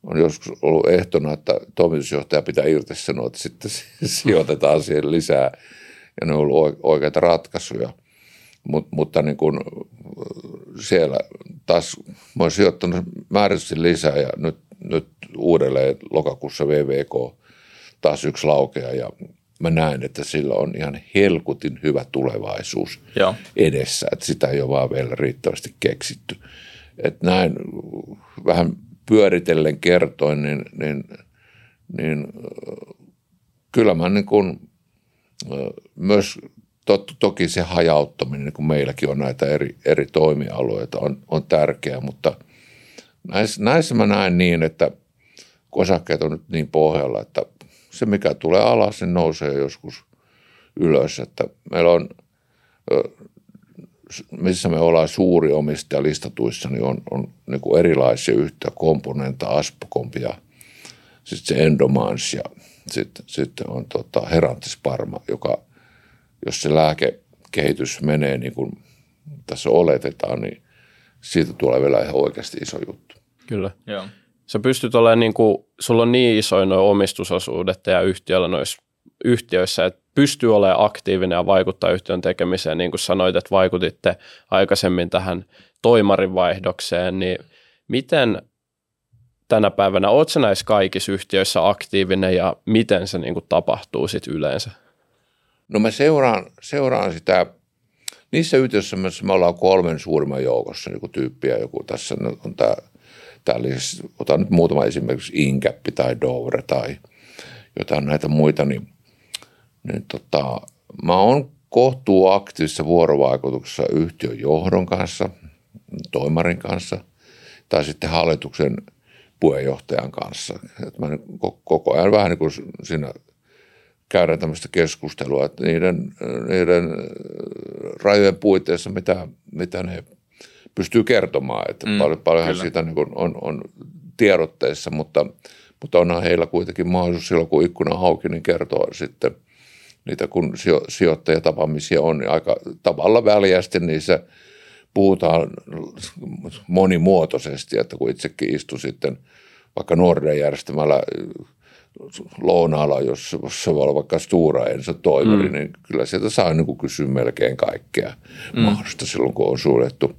on joskus ollut ehtona, että toimitusjohtaja pitää irtisanoa, että sitten [LAUGHS] sijoitetaan siihen lisää. Ja ne on ollut oikeita ratkaisuja. Mut, mutta niin kun siellä taas mä olen sijoittanut määräisesti lisää ja nyt, nyt uudelleen lokakuussa VVK taas yksi laukea ja mä näen, että sillä on ihan helkutin hyvä tulevaisuus Joo. edessä, että sitä ei ole vaan vielä riittävästi keksitty. Että näin vähän pyöritellen kertoin, niin, niin, niin kyllä mä niin kuin, myös to, toki se hajauttaminen, niin kuin meilläkin on näitä eri, eri toimialueita, on, on tärkeää, mutta näissä, näissä mä näen niin, että kun osakkeet on nyt niin pohjalla, että se mikä tulee alas, niin nousee joskus ylös, että meillä on missä me ollaan suuri omistaja listatuissa, niin on, on niin kuin erilaisia yhtiökomponentteja, Aspokompi ja sitten se Endomans ja sitten, sitten on tota Herantis Parma, joka, jos se lääkekehitys menee niin kuin tässä oletetaan, niin siitä tulee vielä ihan oikeasti iso juttu. Kyllä. Joo. Sä pystyt olemaan, niin kuin, sulla on niin isoja noin omistusosuudet ja yhtiöllä noissa yhtiöissä, että pystyy olemaan aktiivinen ja vaikuttaa yhtiön tekemiseen, niin kuin sanoit, että vaikutitte aikaisemmin tähän toimarin vaihdokseen, niin miten tänä päivänä, oletko näissä kaikissa yhtiöissä aktiivinen ja miten se niin kuin tapahtuu sitten yleensä? No mä seuraan, seuraan sitä, niissä yhtiöissä, missä me ollaan kolmen suurimman joukossa niin kuin tyyppiä, joku tässä on tämä, tämä otan nyt muutama esimerkiksi Inkäppi tai Doure tai jotain näitä muita, niin – niin tota, mä oon kohtuu aktiivisessa vuorovaikutuksessa yhtiön johdon kanssa, toimarin kanssa tai sitten hallituksen puheenjohtajan kanssa. Et mä koko ajan vähän niin kuin siinä käydään tämmöistä keskustelua, että niiden, niiden rajojen puitteissa, mitä, mitä ne pystyy kertomaan. Että mm, paljon, paljonhan kyllä. siitä niin on, on tiedotteissa, mutta, mutta onhan heillä kuitenkin mahdollisuus silloin, kun ikkuna auki, niin kertoa sitten – niitä kun sijo, sijoittajatapaamisia on, niin aika tavalla väljästi niissä puhutaan monimuotoisesti, että kun itsekin istun sitten vaikka Norden järjestämällä lounaalla, jos se voi olla vaikka Stura Enso toimeri, mm. niin kyllä sieltä saa niin kysyä melkein kaikkea mm. mahdollista silloin, kun on suljettu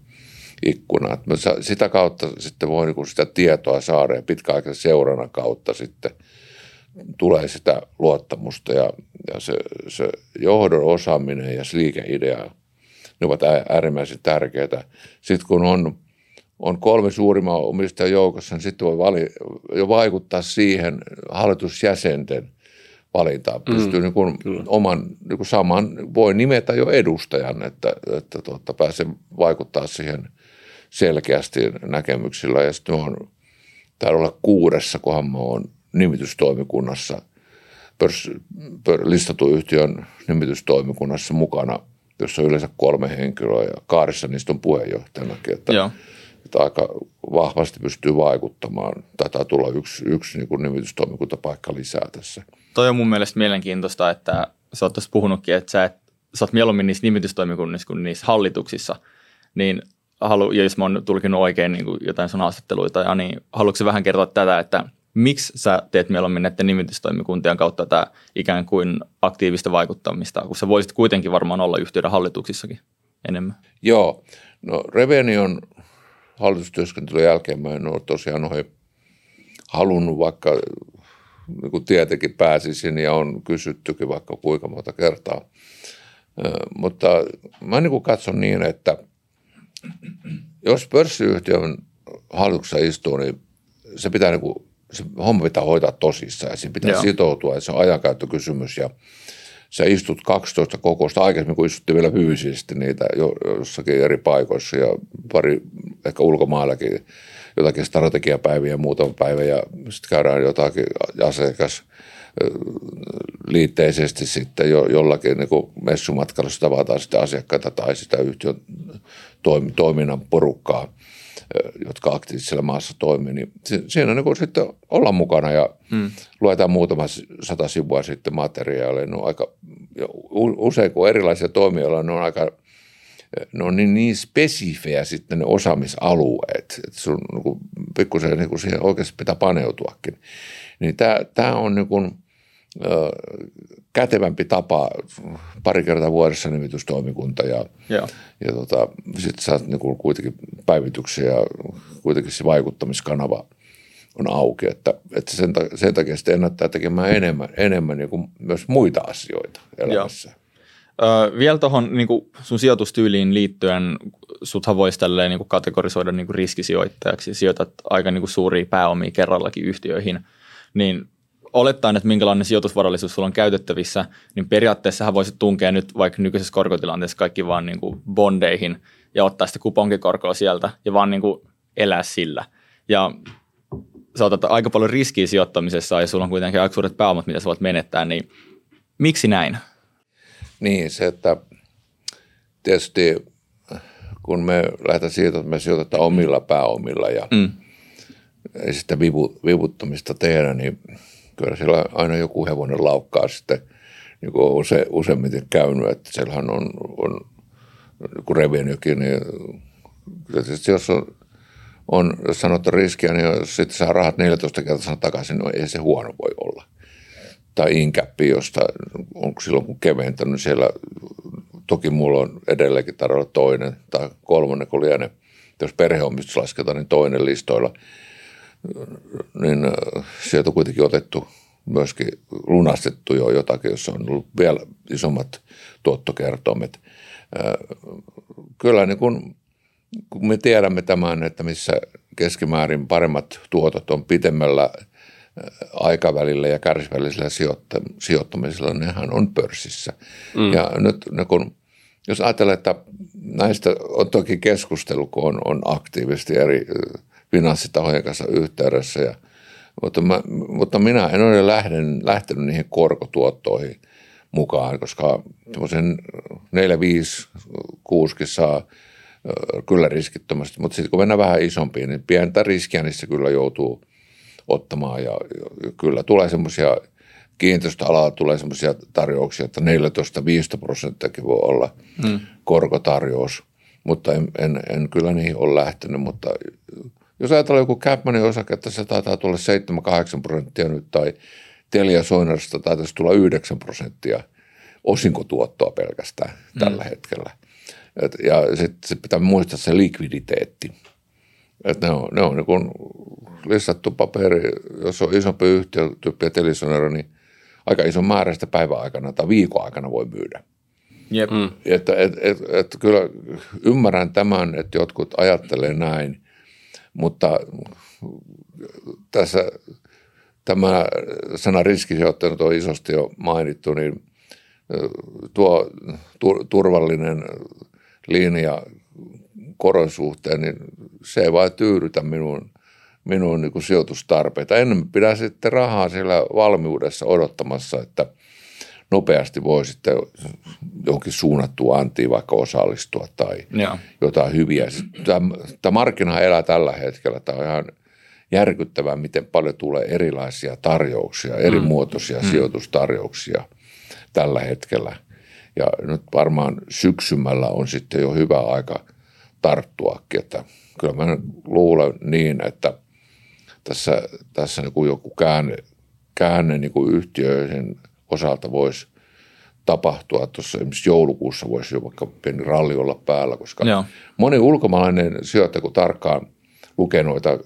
ikkuna. Että sitä kautta sitten voi niin sitä tietoa saada ja pitkäaikaisen seurannan kautta sitten – tulee sitä luottamusta ja, ja se, se johdon osaaminen ja se liikeidea, ne ovat äärimmäisen tärkeitä. Sitten kun on, on kolme suurimman omistajan joukossa, niin sitten voi vali, jo vaikuttaa siihen hallitusjäsenten valintaan. Mm, Pystyy mm, niin kuin oman niin kuin saman, voi nimetä jo edustajan, että, että tuota, pääsee vaikuttaa siihen selkeästi näkemyksillä. Ja sitten on täällä olla kuudessa, kunhan mä oon nimitystoimikunnassa, pörs, pör, listatun yhtiön nimitystoimikunnassa mukana, jossa on yleensä kolme henkilöä ja kaarissa niistä on puheenjohtajanakin, että, Joo. Että aika vahvasti pystyy vaikuttamaan. Taitaa tulla yksi, yksi niin kuin nimitystoimikuntapaikka lisää tässä. Toi on mun mielestä mielenkiintoista, että sä oot puhunutkin, että sä, et, sä oot mieluummin niissä nimitystoimikunnissa kuin niissä hallituksissa, niin halu, ja jos mä oon tulkinut oikein niin kuin jotain sun haastatteluita, niin haluatko vähän kertoa tätä, että miksi sä teet mieluummin näiden nimitystoimikuntien kautta tämä ikään kuin aktiivista vaikuttamista, kun sä voisit kuitenkin varmaan olla yhtiöiden hallituksissakin enemmän? Joo, no Revenion hallitustyöskentelyn jälkeen mä en ole tosiaan ole halunnut, vaikka niin kuin tietenkin pääsisin ja on kysyttykin vaikka kuinka monta kertaa. Mutta mä niin kuin katson niin, että jos pörssiyhtiön hallituksessa istuu, niin se pitää niin kuin, se homma pitää hoitaa tosissaan ja siinä pitää Joo. sitoutua, että se on ajankäyttökysymys ja sä istut 12 kokousta aikaisemmin, kun istuttiin vielä fyysisesti niitä jo, jossakin eri paikoissa ja pari ehkä ulkomaillakin jotakin strategiapäiviä muutama päivä ja sitten käydään jotakin asiakas liitteisesti sitten jo, jollakin niin messumatkalla sitä tavataan sitten asiakkaita tai sitä yhtiön toim, toiminnan porukkaa, jotka aktiivisella maassa toimii, niin si- siinä niin kuin sitten olla mukana ja hmm. luetaan muutama sata sivua sitten materiaalia. Ne on aika, usein kun erilaisia toimijoilla, ne on aika ne on niin, niin spesifejä sitten ne osaamisalueet, että sun niin pikkusen niin kuin siihen oikeasti pitää paneutuakin. Niin tämä, tämä on niin kuin, ö, kätevämpi tapa pari kertaa vuodessa nimitystoimikunta ja, Joo. ja tota, sitten saat niin kuin kuitenkin päivityksiä ja kuitenkin se vaikuttamiskanava on auki, että, että sen, ta- sen takia sitten ennättää tekemään enemmän, enemmän niin kuin myös muita asioita elämässä. Öö, vielä tuohon niin sun sijoitustyyliin liittyen, suthan voisi tälleen niin kategorisoida niin riskisijoittajaksi, sijoitat aika niin suuria pääomia kerrallakin yhtiöihin, niin olettaen, että minkälainen sijoitusvarallisuus sulla on käytettävissä, niin periaatteessa voisit tunkea nyt vaikka nykyisessä korkotilanteessa kaikki vaan niin kuin bondeihin ja ottaa sitä kuponkikorkoa sieltä ja vaan niin kuin elää sillä. Ja sä otat aika paljon riskiä sijoittamisessa ja sulla on kuitenkin aika suuret pääomat, mitä sä voit menettää, niin miksi näin? Niin, se, että tietysti kun me lähdetään siitä, että me sijoitetaan omilla pääomilla ja mm. ei sitä vivu, vivuttamista tehdä, niin kyllä siellä aina joku hevonen laukkaa sitten, niin kuin on use, useimmiten käynyt, että siellähän on, on kun revenykin, niin kyllä jos on, on jos sanottu riskiä, niin jos sitten saa rahat 14 kertaa takaisin, niin ei se huono voi olla. Tai inkäppi, josta on silloin kun keventänyt siellä, toki mulla on edelleenkin tarjolla toinen tai kolmonen, kun jos perheomistus lasketaan, niin toinen listoilla, niin sieltä on kuitenkin otettu myöskin lunastettu jo jotakin, jossa on ollut vielä isommat tuottokertoimet. Kyllä niin kun, kun me tiedämme tämän, että missä keskimäärin paremmat tuotot on pitemmällä aikavälillä ja kärsivällisellä sijoitta- sijoittamisella, nehän on pörssissä. Mm. Ja nyt ne kun, jos ajatellaan, että näistä on toki keskustelu, kun on, on aktiivisesti eri finanssitahojen kanssa yhteydessä, ja, mutta, mä, mutta minä en ole lähden, lähtenyt niihin korkotuottoihin mukaan, koska semmoisen 4, 5, 6 saa kyllä riskittömästi, mutta sitten kun mennään vähän isompiin, niin pientä riskiä niissä kyllä joutuu – ottamaan. Ja, ja kyllä tulee semmoisia, kiinteistöalalla tulee semmoisia tarjouksia, että 14-15 prosenttiakin voi olla hmm. korkotarjous, mutta en, en, en, kyllä niihin ole lähtenyt. Mutta jos ajatellaan joku Capmanin osake, että se taitaa tulla 7-8 prosenttia nyt, tai Telia Soinarista taitaisi tulla 9 prosenttia osinkotuottoa pelkästään hmm. tällä hetkellä. Et, ja sitten sit pitää muistaa se likviditeetti. Että ne on, ne on niin kuin listattu paperi, jos on isompi yhtiö, tyyppiä Telisonero, niin aika iso määrä sitä päivän aikana tai viikon aikana voi myydä. Jep. Mm. Että, et, et, et, kyllä ymmärrän tämän, että jotkut ajattelee näin, mutta tässä tämä sana riskisijoittajat on isosti jo mainittu, niin tuo turvallinen linja koron suhteen, niin se ei vaan tyydytä minun, minun niin kuin sijoitustarpeita. Ennen pidän sitten rahaa siellä valmiudessa odottamassa, että nopeasti voi sitten johonkin suunnattua antiin vaikka osallistua tai Joo. jotain hyviä. Tämä, tämä markkina elää tällä hetkellä. Tämä on ihan järkyttävää, miten paljon tulee erilaisia tarjouksia, eri mm. muotoisia mm. sijoitustarjouksia tällä hetkellä. Ja nyt varmaan syksymällä on sitten jo hyvä aika tarttuakin, että kyllä mä luulen niin, että tässä, tässä niin kuin joku käänne, käänne niin kuin yhtiöiden osalta voisi tapahtua. Tuossa esimerkiksi joulukuussa voisi jo vaikka pieni ralli olla päällä, koska Joo. moni ulkomaalainen sijoittaja, kun tarkkaan lukee noita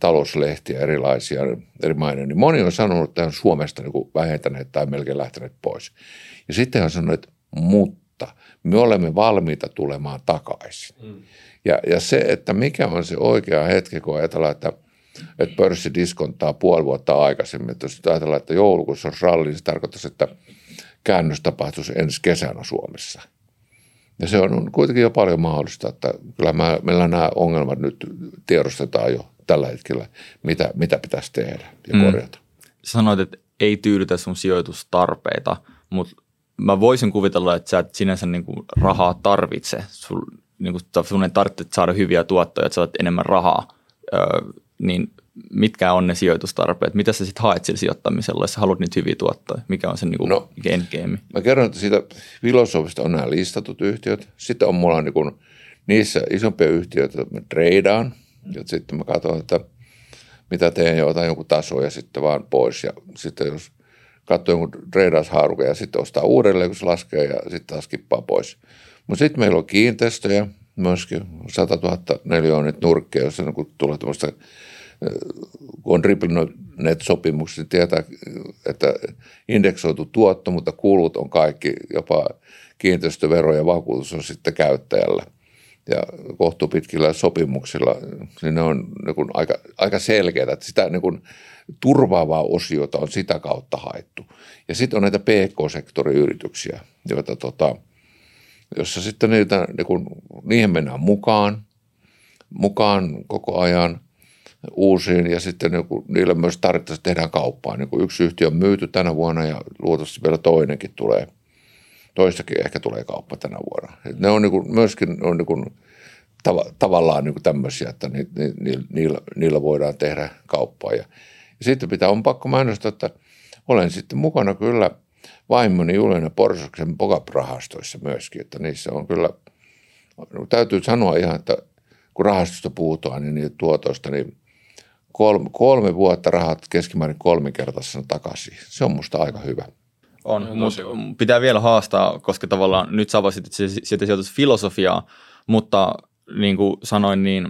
talouslehtiä erilaisia eri maiden, niin moni on sanonut, että on Suomesta niin kuin vähentäneet tai melkein lähteneet pois. Ja sitten on sanonut, että mutta mutta me olemme valmiita tulemaan takaisin. Mm. Ja, ja se, että mikä on se oikea hetki, kun ajatellaan, että, että pörssi diskonttaa puoli vuotta aikaisemmin. Että jos ajatellaan, että joulukuussa on ralli, niin se tarkoittaisi, että käännös tapahtuisi ensi kesänä Suomessa. Ja se on kuitenkin jo paljon mahdollista, että kyllä mä, meillä nämä ongelmat nyt tiedostetaan jo tällä hetkellä, mitä, mitä pitäisi tehdä ja mm. korjata. Sanoit, että ei tyydytä sun sijoitustarpeita, mutta mä voisin kuvitella, että sä et sinänsä niin kuin rahaa tarvitse. Sul, niin kuin, sun ei tarvitse saada hyviä tuottoja, että saat enemmän rahaa. Öö, niin mitkä on ne sijoitustarpeet? Mitä sä sitten haet sillä sijoittamisella, jos sä haluat niitä hyviä tuottoja? Mikä on se niin no, endgame? Mä kerron, että siitä filosofista on nämä listatut yhtiöt. Sitten on mulla niin kuin, niissä isompia yhtiöitä, että mä treidaan. Ja sitten mä katson, että mitä teen ja otan jonkun taso ja sitten vaan pois. Ja sitten jos katsoo jonkun treidaushaarukan ja sitten ostaa uudelleen, kun se laskee ja sitten taas kippaa pois. Mutta sitten meillä on kiinteistöjä, myöskin 100 000 neliöitä nurkkeja, jossa niin tulee tämmöistä kun on RippleNet-sopimuksia, niin tietää, että indeksoitu tuotto, mutta kulut on kaikki, jopa kiinteistövero ja vakuutus on sitten käyttäjällä. Ja kohtuupitkillä sopimuksilla niin ne on niin kuin aika, aika selkeää, että sitä niin kuin turvaavaa osiota on sitä kautta haettu. Ja sitten on näitä PK-sektoriyrityksiä, joita tota, jossa sitten niitä, niin kuin, niihin mennään mukaan, mukaan koko ajan – uusiin ja sitten joku, niille myös tarvittaessa tehdään kauppaa. Niin kuin yksi yhtiö on myyty tänä vuonna ja luultavasti vielä toinenkin tulee. Toistakin ehkä tulee kauppa tänä vuonna. Et ne on niin kuin, myöskin on niin kuin, tav- tavallaan niin kuin tämmöisiä, että ni, ni, ni, niillä, niillä voidaan tehdä kauppaa. Ja, ja sitten pitää, on pakko mainostaa, että olen sitten mukana kyllä vaimoni Juliana Porsaksen Pogap-rahastoissa myöskin, että niissä on kyllä, täytyy sanoa ihan, että kun rahastosta puhutaan, niin niitä tuotoista, niin kolme, kolme vuotta rahat keskimäärin kolminkertaisena takaisin. Se on musta aika hyvä. On, mutta pitää vielä haastaa, koska tavallaan nyt sä avasit sieltä filosofiaa, mutta niin kuin sanoin, niin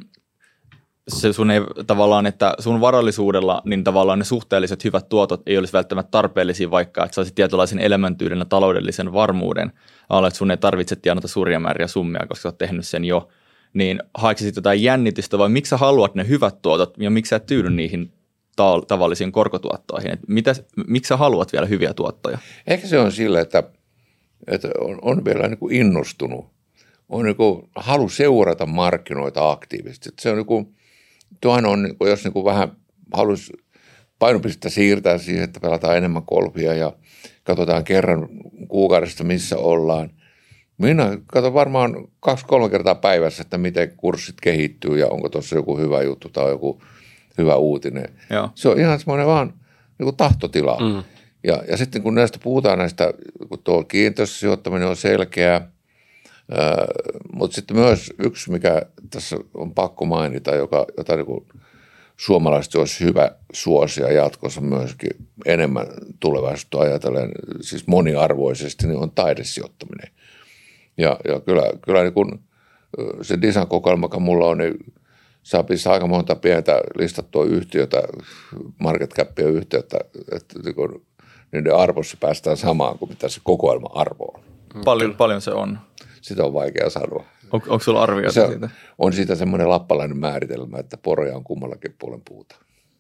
se sun ei tavallaan, että sun varallisuudella, niin tavallaan ne suhteelliset hyvät tuotot ei olisi välttämättä tarpeellisia, vaikka että saisit tietynlaisen elämäntyyden ja taloudellisen varmuuden alle, että sun ei tarvitse tienata suuria määriä summia, koska olet tehnyt sen jo – niin haeksisit jotain jännitystä vai miksi sä haluat ne hyvät tuotot ja miksi sä et tyydy niihin ta- tavallisiin korkotuottoihin? Mitä, miksi sä haluat vielä hyviä tuottoja? Ehkä se on sillä, että, että on, on vielä niin kuin innostunut, on niin kuin halu seurata markkinoita aktiivisesti. Se on niin kuin, tuohan on, niin kuin, jos niin kuin vähän haluaisi painopistettä siirtää siihen, että pelataan enemmän kolpia ja katsotaan kerran kuukaudesta, missä ollaan – minä katson varmaan kaksi-kolme kertaa päivässä, että miten kurssit kehittyy ja onko tuossa joku hyvä juttu tai joku hyvä uutinen. Joo. Se on ihan semmoinen vaan niin kuin tahtotila. Mm. Ja, ja sitten kun näistä puhutaan näistä, kun tuo kiinteistösijoittaminen on selkeä, ää, mutta sitten myös yksi, mikä tässä on pakko mainita, joka, jota niin suomalaiset olisi hyvä suosia jatkossa myöskin enemmän tulevaisuutta ajatellen, siis moniarvoisesti, niin on taidesijoittaminen – ja, ja kyllä, kyllä niin kun se design-kokoelma, joka mulla on, niin saa pistää aika monta pientä listattua yhtiötä, market capia yhtiötä, että niin kun, niiden arvossa päästään samaan kuin mitä se kokoelma arvo on. Paljon, paljon se on. Sitä on vaikea sanoa. On, onko sulla arvioita se, siitä? On siitä semmoinen lappalainen määritelmä, että poroja on kummallakin puolen puuta.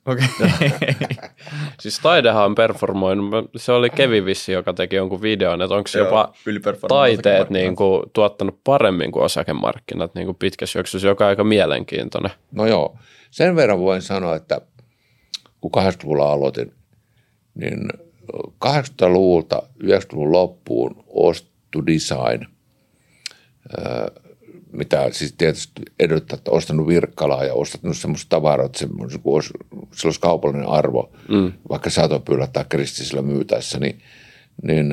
Okei. Okay. [LAUGHS] siis taidehan on performoinut, se oli Kevin Vissi, joka teki jonkun videon, että onko jopa taiteet niin kuin, tuottanut paremmin kuin osakemarkkinat niin kuin pitkässä juoksussa, joka on aika mielenkiintoinen. No joo, sen verran voin sanoa, että kun 80-luvulla aloitin, niin 80-luvulta 90-luvun loppuun ostu design – mitä siis tietysti edellyttää, että ostanut virkkalaa ja ostanut semmoista tavaraa, että se, olisi, sillä olisi kaupallinen arvo, mm. vaikka saatopyllä tai kristisillä myytäessä, niin, niin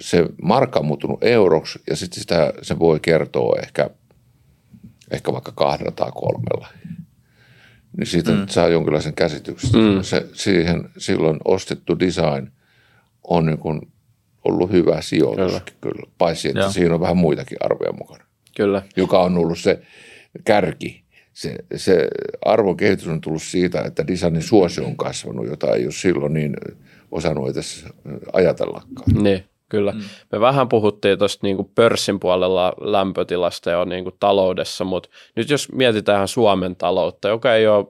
se markka on muuttunut euroksi ja sitten sitä se voi kertoa ehkä, ehkä vaikka kahdella tai kolmella. Niin siitä mm. saa jonkinlaisen käsityksen. Mm. Se, siihen silloin ostettu design on niin kuin ollut hyvä sijoitus kyllä, kyllä. paitsi että Joo. siinä on vähän muitakin arvoja mukana. Kyllä. joka on ollut se kärki. Se, se arvon kehitys on tullut siitä, että designin suosio on kasvanut, jota ei ole silloin niin osannut edes ajatellakaan. Niin. Kyllä. Mm. Me vähän puhuttiin tuosta niin pörssin puolella lämpötilasta ja niin kuin taloudessa, mutta nyt jos mietitään Suomen taloutta, joka ei ole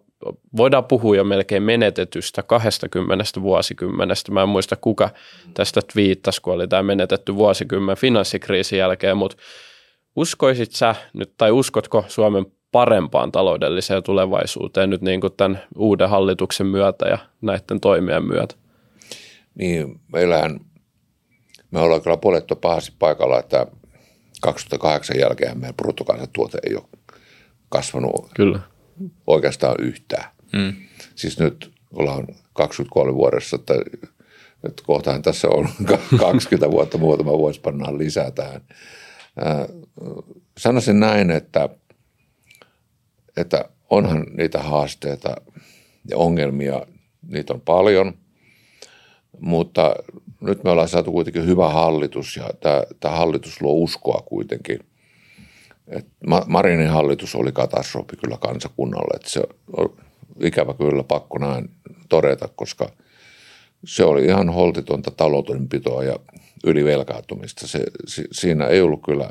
voidaan puhua jo melkein menetetystä 20 vuosikymmenestä. Mä en muista kuka tästä twiittasi, kun oli tämä menetetty vuosikymmen finanssikriisin jälkeen, mutta uskoisit sä nyt, tai uskotko Suomen parempaan taloudelliseen tulevaisuuteen nyt niin kuin tämän uuden hallituksen myötä ja näiden toimien myötä? Niin, meillähän, me ollaan kyllä puolettu pahasti paikalla, että 2008 jälkeen meidän bruttokansantuote ei ole kasvanut kyllä. oikeastaan yhtään. Mm. Siis nyt ollaan 23 vuodessa, että, että kohtaan tässä on [LAUGHS] 20 vuotta, muutama vuosi pannaan lisää tähän. Sanoisin näin, että, että onhan niitä haasteita ja ongelmia, niitä on paljon – mutta nyt me ollaan saatu kuitenkin hyvä hallitus ja tämä, tämä hallitus luo uskoa kuitenkin. Et Marinin hallitus oli katastrofi kyllä kansakunnalle, että se on ikävä kyllä pakko näin todeta, koska se oli ihan holtitonta taloudenpitoa ja ylivelkaantumista. Se, siinä ei ollut kyllä,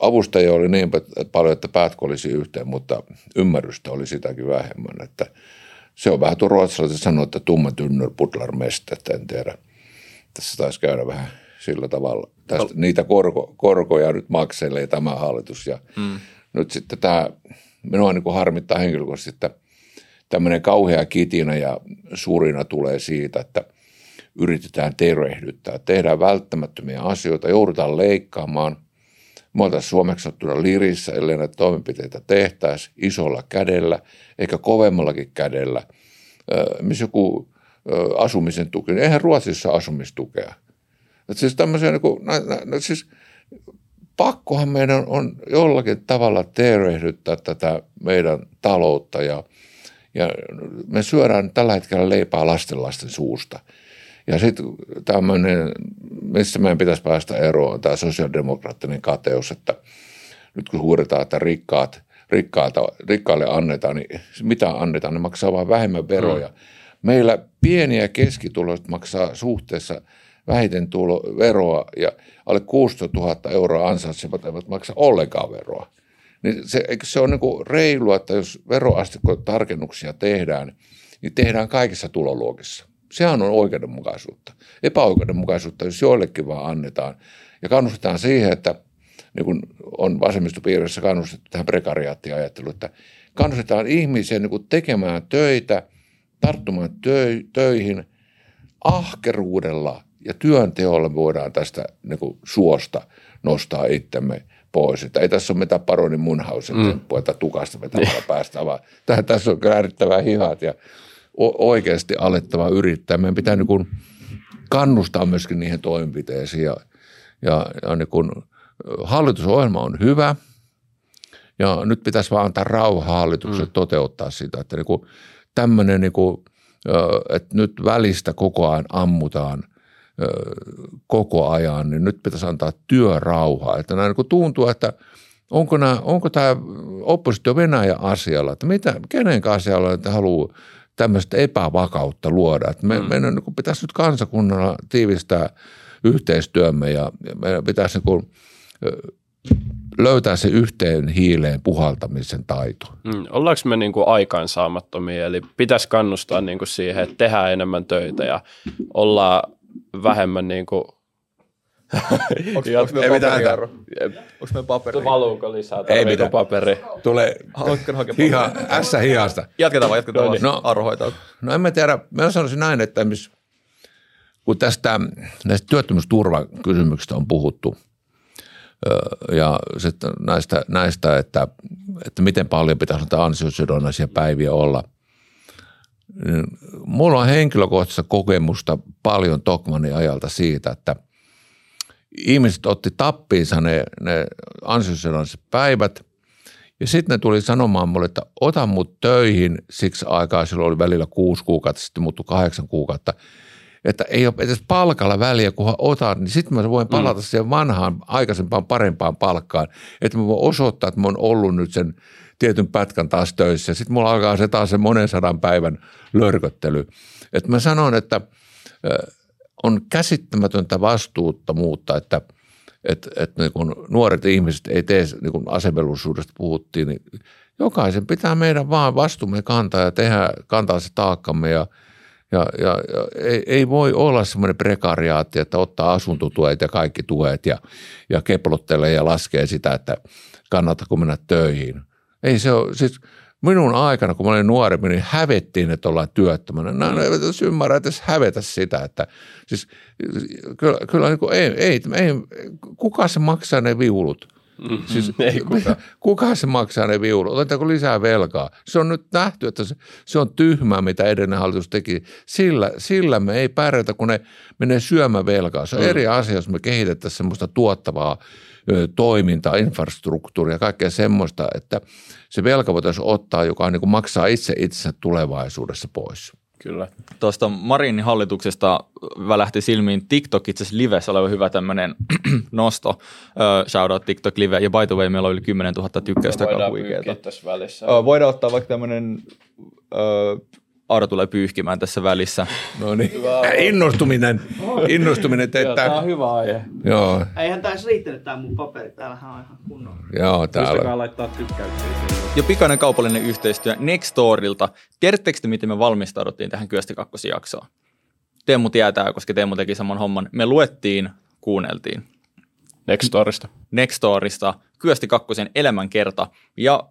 avustajia oli niin paljon, että päät olisi yhteen, mutta ymmärrystä oli sitäkin vähemmän, että – se on vähän tuo ruotsalaisen sanoa, että tumma tynnyr pudlar mest, että en tiedä. Tässä taisi käydä vähän sillä tavalla. Tästä, no. Niitä korko, korkoja nyt makselee tämä hallitus ja mm. nyt sitten tämä, minua niin kuin harmittaa henkilökohtaisesti, että tämmöinen kauhea kitinä ja surina tulee siitä, että yritetään tervehdyttää, tehdään välttämättömiä asioita, joudutaan leikkaamaan – me oltaisiin suomeksattuna lirissä, ellei näitä toimenpiteitä tehtäisi isolla kädellä, eikä kovemmallakin kädellä. Missä joku asumisen tuki, niin eihän Ruotsissa asumistukea. Et siis tämmöisiä, niin kuin, no, siis pakkohan meidän on jollakin tavalla tervehdyttää tätä meidän taloutta ja, ja me syödään tällä hetkellä leipää lastenlasten suusta – ja sitten tämmöinen, missä meidän pitäisi päästä eroon, tämä sosiaalidemokraattinen kateus, että nyt kun huudetaan, että rikkaat, rikkaalta, rikkaalle annetaan, niin mitä annetaan, ne maksaa vain vähemmän veroja. Mm. Meillä pieniä keskituloiset maksaa suhteessa vähiten tulo, veroa ja alle 16 000 euroa ansaitsevat eivät maksa ollenkaan veroa. Niin se, eikö se ole niin reilua, että jos tarkennuksia tehdään, niin tehdään kaikissa tuloluokissa. Sehän on oikeudenmukaisuutta. Epäoikeudenmukaisuutta, jos joillekin vaan annetaan. Ja kannustetaan siihen, että niin kuin on vasemmistopiirissä kannustettu tähän prekariaattiajatteluun, että kannustetaan ihmisiä niin kuin tekemään töitä, tarttumaan töihin ahkeruudella ja työnteolla me voidaan tästä niin kuin suosta nostaa itsemme pois. Että ei tässä ole mitään paronin munhausen mm. temppua, että tukasta vetämällä päästä, vaan tässä on käärittävää hihat ja oikeasti alettava yrittää. Meidän pitää niin kuin kannustaa myöskin niihin toimenpiteisiin ja, ja, ja niin kuin, hallitusohjelma on hyvä ja nyt pitäisi vaan antaa rauha hallitukselle mm. toteuttaa sitä, että niin kuin tämmöinen, niin kuin, että nyt välistä koko ajan ammutaan koko ajan, niin nyt pitäisi antaa työrauhaa. Että näin niin tuntuu, että onko, nämä, onko tämä oppositio Venäjä asialla, että mitä, kenen asialla että haluaa tämmöistä epävakautta luoda. Me, mm. meidän niin pitäisi nyt kansakunnalla tiivistää yhteistyömme ja, meidän pitäisi niin kuin, löytää se yhteen hiileen puhaltamisen taito. Mm, ollaanko me niin kuin aikaansaamattomia, eli pitäisi kannustaa niin kuin siihen, että tehdään enemmän töitä ja ollaan vähemmän niin kuin Onko me paperi, Onko me paperi? Valuuko lisää? Ei mitään. paperi? Tulee hiha, ässä hihasta. Jatketaan vaan, jatketaan no, vaan. No, Arro No en mä tiedä. Mä sanoisin näin, että kun tästä näistä työttömyysturvakysymyksistä on puhuttu ja sitten näistä, näistä että, että miten paljon pitäisi näitä ansiosidonnaisia päiviä olla – niin mulla on henkilökohtaista kokemusta paljon Tokmanin ajalta siitä, että – ihmiset otti tappiinsa ne, ne ansiosidonnaiset päivät ja sitten ne tuli sanomaan mulle, että ota mut töihin siksi aikaa, silloin oli välillä kuusi kuukautta, sitten muuttui kahdeksan kuukautta, että ei ole edes palkalla väliä, kunhan otan, niin sitten mä voin palata mm. siihen vanhaan, aikaisempaan, parempaan palkkaan, että mä voin osoittaa, että mä oon ollut nyt sen tietyn pätkän taas töissä. Sitten mulla alkaa se taas se monen sadan päivän lörköttely. Että mä sanon, että on käsittämätöntä vastuuttomuutta, että – että, että niin kun nuoret ihmiset ei tee, niin kuin asevelvollisuudesta puhuttiin, niin jokaisen pitää meidän vaan vastuumme kantaa ja tehdä, kantaa se taakkamme ja, ja, ja, ja ei, ei, voi olla semmoinen prekariaatti, että ottaa asuntotuet ja kaikki tuet ja, ja keplottelee ja laskee sitä, että kannattaako mennä töihin. Ei se ole, siis minun aikana, kun mä olin nuorempi, niin hävettiin, että ollaan työttömänä. Nämä mm. eivät edes ymmärrä edes hävetä sitä, että siis kyllä, kyllä niin kuin, ei, ei, ei, kuka se maksaa ne viulut? Mm, siis, [LAUGHS] ei kuka. [LAUGHS] kuka se maksaa ne viulut? Otetaanko lisää velkaa? Se on nyt nähty, että se, se on tyhmää, mitä edellinen hallitus teki. Sillä, sillä me ei pärjätä, kun ne menee syömään velkaa. Se on mm. eri asia, jos me kehitettäisiin semmoista tuottavaa toimintaa, infrastruktuuria ja kaikkea semmoista, että se velka voitaisiin ottaa, joka niin kuin maksaa itse itsensä tulevaisuudessa pois. Kyllä. Tuosta Marinin hallituksesta välähti silmiin TikTok itse asiassa livessä oleva hyvä tämmöinen [CLEARS THROAT] nosto. Uh, shout out TikTok live. Ja by the way, meillä oli yli 10 000 tykkäystä, huikeeta. tässä välissä. Uh, voidaan ottaa vaikka tämmöinen uh, Aura tulee pyyhkimään tässä välissä. No niin, innostuminen, innostuminen teettää. Tämä on hyvä aihe. Joo. Eihän taisi riittänyt tämä mun paperi, täällähän on ihan kunnolla. Joo, täällä. Pystytkää laittaa tykkäyksiä. Ja pikainen kaupallinen yhteistyö Nextorilta. Tiedättekö te, miten me valmistauduttiin tähän Kyösti kakkosjaksoon? Teemu tietää, koska Teemu teki saman homman. Me luettiin, kuunneltiin. Nextorista. Nextorista, Kyösti kakkosen elämänkerta. Ja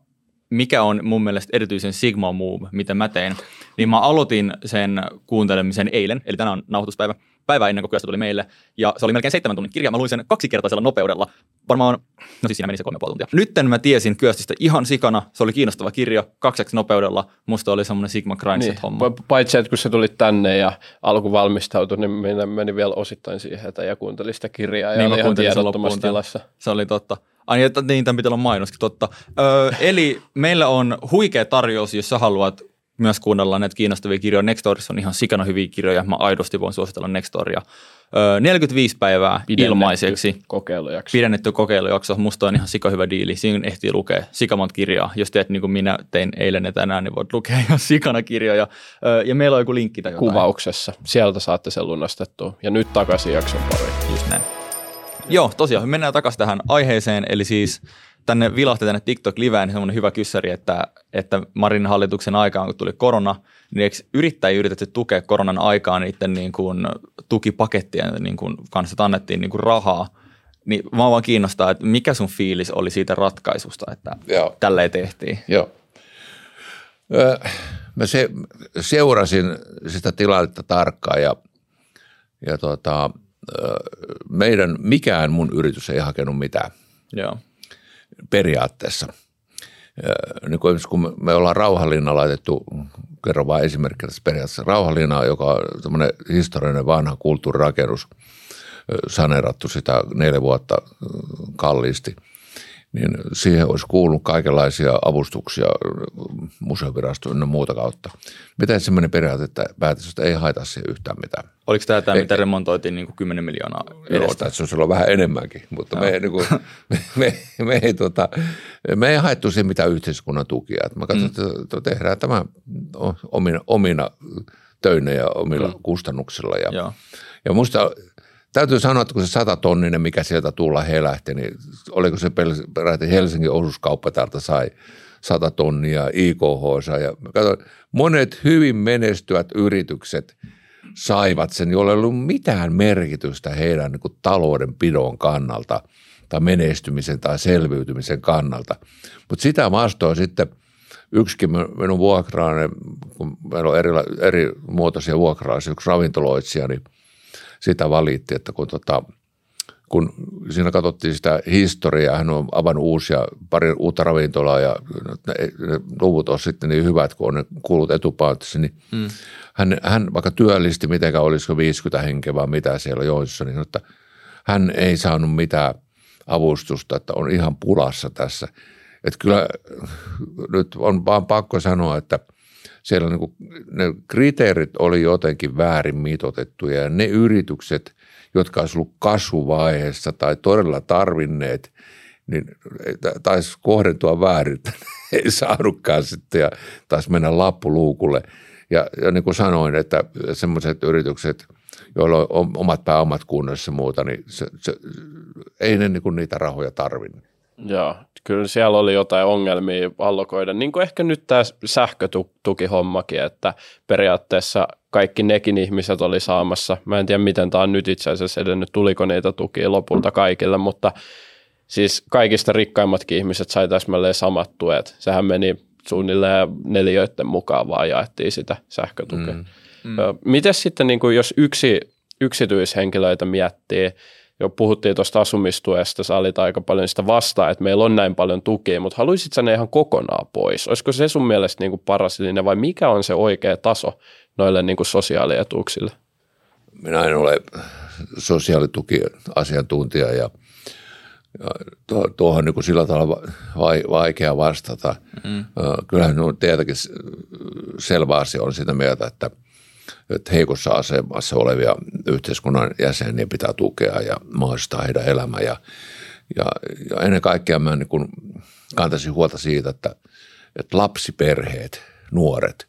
mikä on mun mielestä erityisen Sigma Move, mitä mä tein, niin mä aloitin sen kuuntelemisen eilen, eli tänään on nauhoituspäivä, päivä ennen kuin tuli meille, ja se oli melkein seitsemän tunnin kirja. Mä luin sen kaksikertaisella nopeudella, varmaan, no siis siinä meni se kolme tuntia. Nytten mä tiesin Kyöstistä ihan sikana, se oli kiinnostava kirja, kakseksi nopeudella, musta oli semmoinen Sigma Grindset-homma. Niin. Paitsi, että kun se tuli tänne ja alku valmistautui, niin meni, meni vielä osittain siihen, että ja kuuntelin sitä kirjaa ja niin, oli ihan tiedottomassa tilassa. Se oli totta. Ai että niin, tämän pitää olla mainoskin, totta. Öö, eli meillä on huikea tarjous, jos sä haluat myös kuunnella näitä kiinnostavia kirjoja. Nextorissa on ihan sikana hyviä kirjoja. Mä aidosti voin suositella Nextoria. Öö, 45 päivää Pidennetty ilmaiseksi. kokeilujakso. Pidennetty kokeilujakso. Musta on ihan sika hyvä diili. Siinä ehtii lukea sikamont kirjaa. Jos teet niin kuin minä tein eilen ja tänään, niin voit lukea ihan sikana kirjoja. Öö, ja meillä on joku linkki tai jotain. Kuvauksessa. Sieltä saatte sen lunastettua. Ja nyt takaisin jakson pariin. Just näin. Joo, tosiaan. Mennään takaisin tähän aiheeseen. Eli siis tänne vilahti tänne TikTok-liveen semmoinen hyvä kyssäri, että, että Marinin hallituksen aikaan, kun tuli korona, niin eikö yrittäjiä yritetty tukea koronan aikaan niiden niin kuin tukipakettien niin kuin kanssa, annettiin niin kuin rahaa, niin mä vaan kiinnostaa, että mikä sun fiilis oli siitä ratkaisusta, että Joo. tälleen tehtiin? Joo. Mä se, seurasin sitä tilannetta tarkkaan ja, ja tota, meidän, mikään mun yritys ei hakenut mitään. Joo. Periaatteessa. Niin kuin kun me ollaan Rauhalinna laitettu, kerro vain esimerkkinä tässä periaatteessa, Rauhalinna, joka on tämmöinen historiallinen vanha kulttuurirakennus, saneerattu sitä neljä vuotta kalliisti – niin siihen olisi kuulunut kaikenlaisia avustuksia museovirastoon ja muuta kautta. Miten semmoinen periaate, että päätös, että ei haita siihen yhtään mitään. Oliko tämä tämä, mitä remontoitiin niin kuin 10 miljoonaa edestä? Joo, se olisi ollut vähän enemmänkin, mutta me, niin kuin, me, me, me, ei, tota, me ei haettu siihen mitään yhteiskunnan tukia. Että mä katsoin, mm. että tehdään tämä omina, omina töinä ja omilla mm. kustannuksilla. Ja, Joo. ja musta Täytyy sanoa, että kun se sata tonninen, mikä sieltä tulla helähti, niin oliko se peräti Helsingin osuuskauppa täältä sai sata tonnia IKH. Ja katsoin, monet hyvin menestyvät yritykset saivat sen, jolla ei ollut mitään merkitystä heidän niin kuin taloudenpidon kannalta tai menestymisen tai selviytymisen kannalta. Mutta sitä vastoin sitten yksikin minun vuokraani, kun meillä on eri, eri muotoisia vuokralaisia, yksi ravintoloitsija, niin – sitä valitti, että kun, tota, kun siinä katsottiin sitä historiaa, hän on avannut uusia, pari uutta ravintolaa ja ne, ne luvut on sitten niin hyvät, kun on ne kuulut etupainotussa, niin mm. hän, hän vaikka työllisti mitenkään, olisiko 50 henkeä vai mitä siellä joissa, niin että hän ei saanut mitään avustusta, että on ihan pulassa tässä. Että kyllä nyt on vaan pakko sanoa, että – siellä niin kuin, ne kriteerit oli jotenkin väärin mitotettuja ja ne yritykset, jotka olisivat ollut kasvuvaiheessa tai todella tarvinneet, niin taisi kohdentua väärin, että ei saanutkaan sitten ja taisi mennä lappuluukulle. Ja, ja niin kuin sanoin, että semmoiset yritykset, joilla on omat pääomat kunnossa ja muuta, niin se, se, ei ne niin kuin niitä rahoja tarvinnut. Joo, kyllä siellä oli jotain ongelmia allokoida, niin kuin ehkä nyt tämä sähkötukihommakin, että periaatteessa kaikki nekin ihmiset oli saamassa. Mä en tiedä, miten tämä on nyt itse asiassa edennyt, tuliko niitä tukia lopulta kaikille, mutta siis kaikista rikkaimmatkin ihmiset sai täsmälleen samat tuet. Sehän meni suunnilleen neliöiden mukaan vaan jaettiin sitä sähkötukea. Mm. Mm. Miten sitten, niin kuin jos yksi yksityishenkilöitä miettii, jo puhuttiin tuosta asumistuesta, sä olit aika paljon sitä vastaan, että meillä on näin paljon tukia, mutta haluaisit sä ne ihan kokonaan pois? Olisiko se sun mielestä niin kuin paras linja vai mikä on se oikea taso noille niin kuin sosiaalietuuksille? Minä en ole sosiaalitukiasiantuntija ja, ja tuohon niin kuin sillä tavalla vaikea vastata. Mm. Kyllähän tietenkin selvä asia on sitä mieltä, että – että heikossa asemassa olevia yhteiskunnan jäseniä pitää tukea ja mahdollistaa heidän elämä. Ja, ja, ja ennen kaikkea mä niin kantaisin huolta siitä, että, että lapsiperheet, nuoret,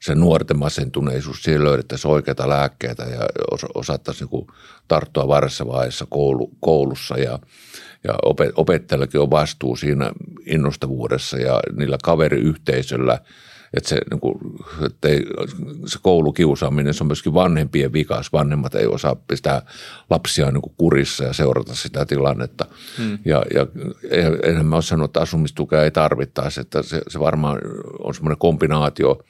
se nuorten masentuneisuus, siihen löydettäisiin oikeita lääkkeitä ja osattaisiin niin tarttua varassa vaiheessa koulu, koulussa ja, ja opettajallakin on vastuu siinä innostavuudessa ja niillä kaveriyhteisöllä – että se, niin kuin, että ei, se koulukiusaaminen, se on myöskin vanhempien vikas. Vanhemmat ei osaa pistää lapsia niin kuin kurissa ja seurata sitä tilannetta. Hmm. Ja, ja enhän mä ole sanonut, että asumistukea ei tarvittaisi, että se, se varmaan on semmoinen kombinaatio –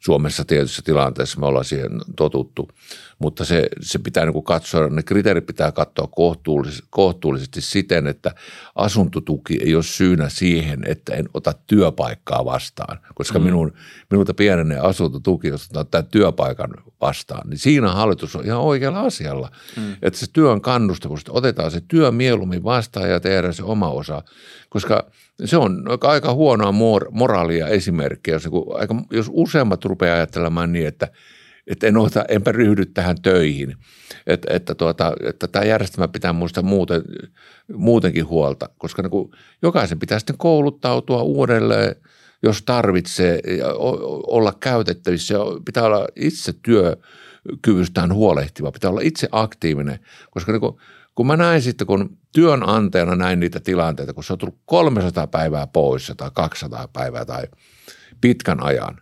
Suomessa tietyissä tilanteissa me ollaan siihen totuttu, mutta se, se pitää niin kuin katsoa, ne kriteerit pitää katsoa kohtuullisesti, kohtuullisesti siten, että asuntotuki ei ole syynä siihen, että en ota työpaikkaa vastaan, koska mm. minun, minulta pienenee asuntotuki, jos otan tämän työpaikan vastaan, niin siinä hallitus on ihan oikealla asialla, mm. että se työn kannustavuus, otetaan se työ mieluummin vastaan ja tehdään se oma osa, koska – se on aika huonoa mor- moraalia esimerkkiä, jos, aika, jos useammat rupeaa ajattelemaan niin, että, että en ota, enpä ryhdy tähän töihin. Et, että, tuota, että tämä järjestelmä pitää muista muuten, muutenkin huolta, koska niin kuin jokaisen pitää sitten kouluttautua uudelleen, jos tarvitsee olla käytettävissä. Pitää olla itse työkyvystään huolehtiva, pitää olla itse aktiivinen, koska niin kuin – kun mä näin sitten, kun työnantajana näin niitä tilanteita, kun se on tullut 300 päivää poissa tai 200 päivää tai pitkän ajan.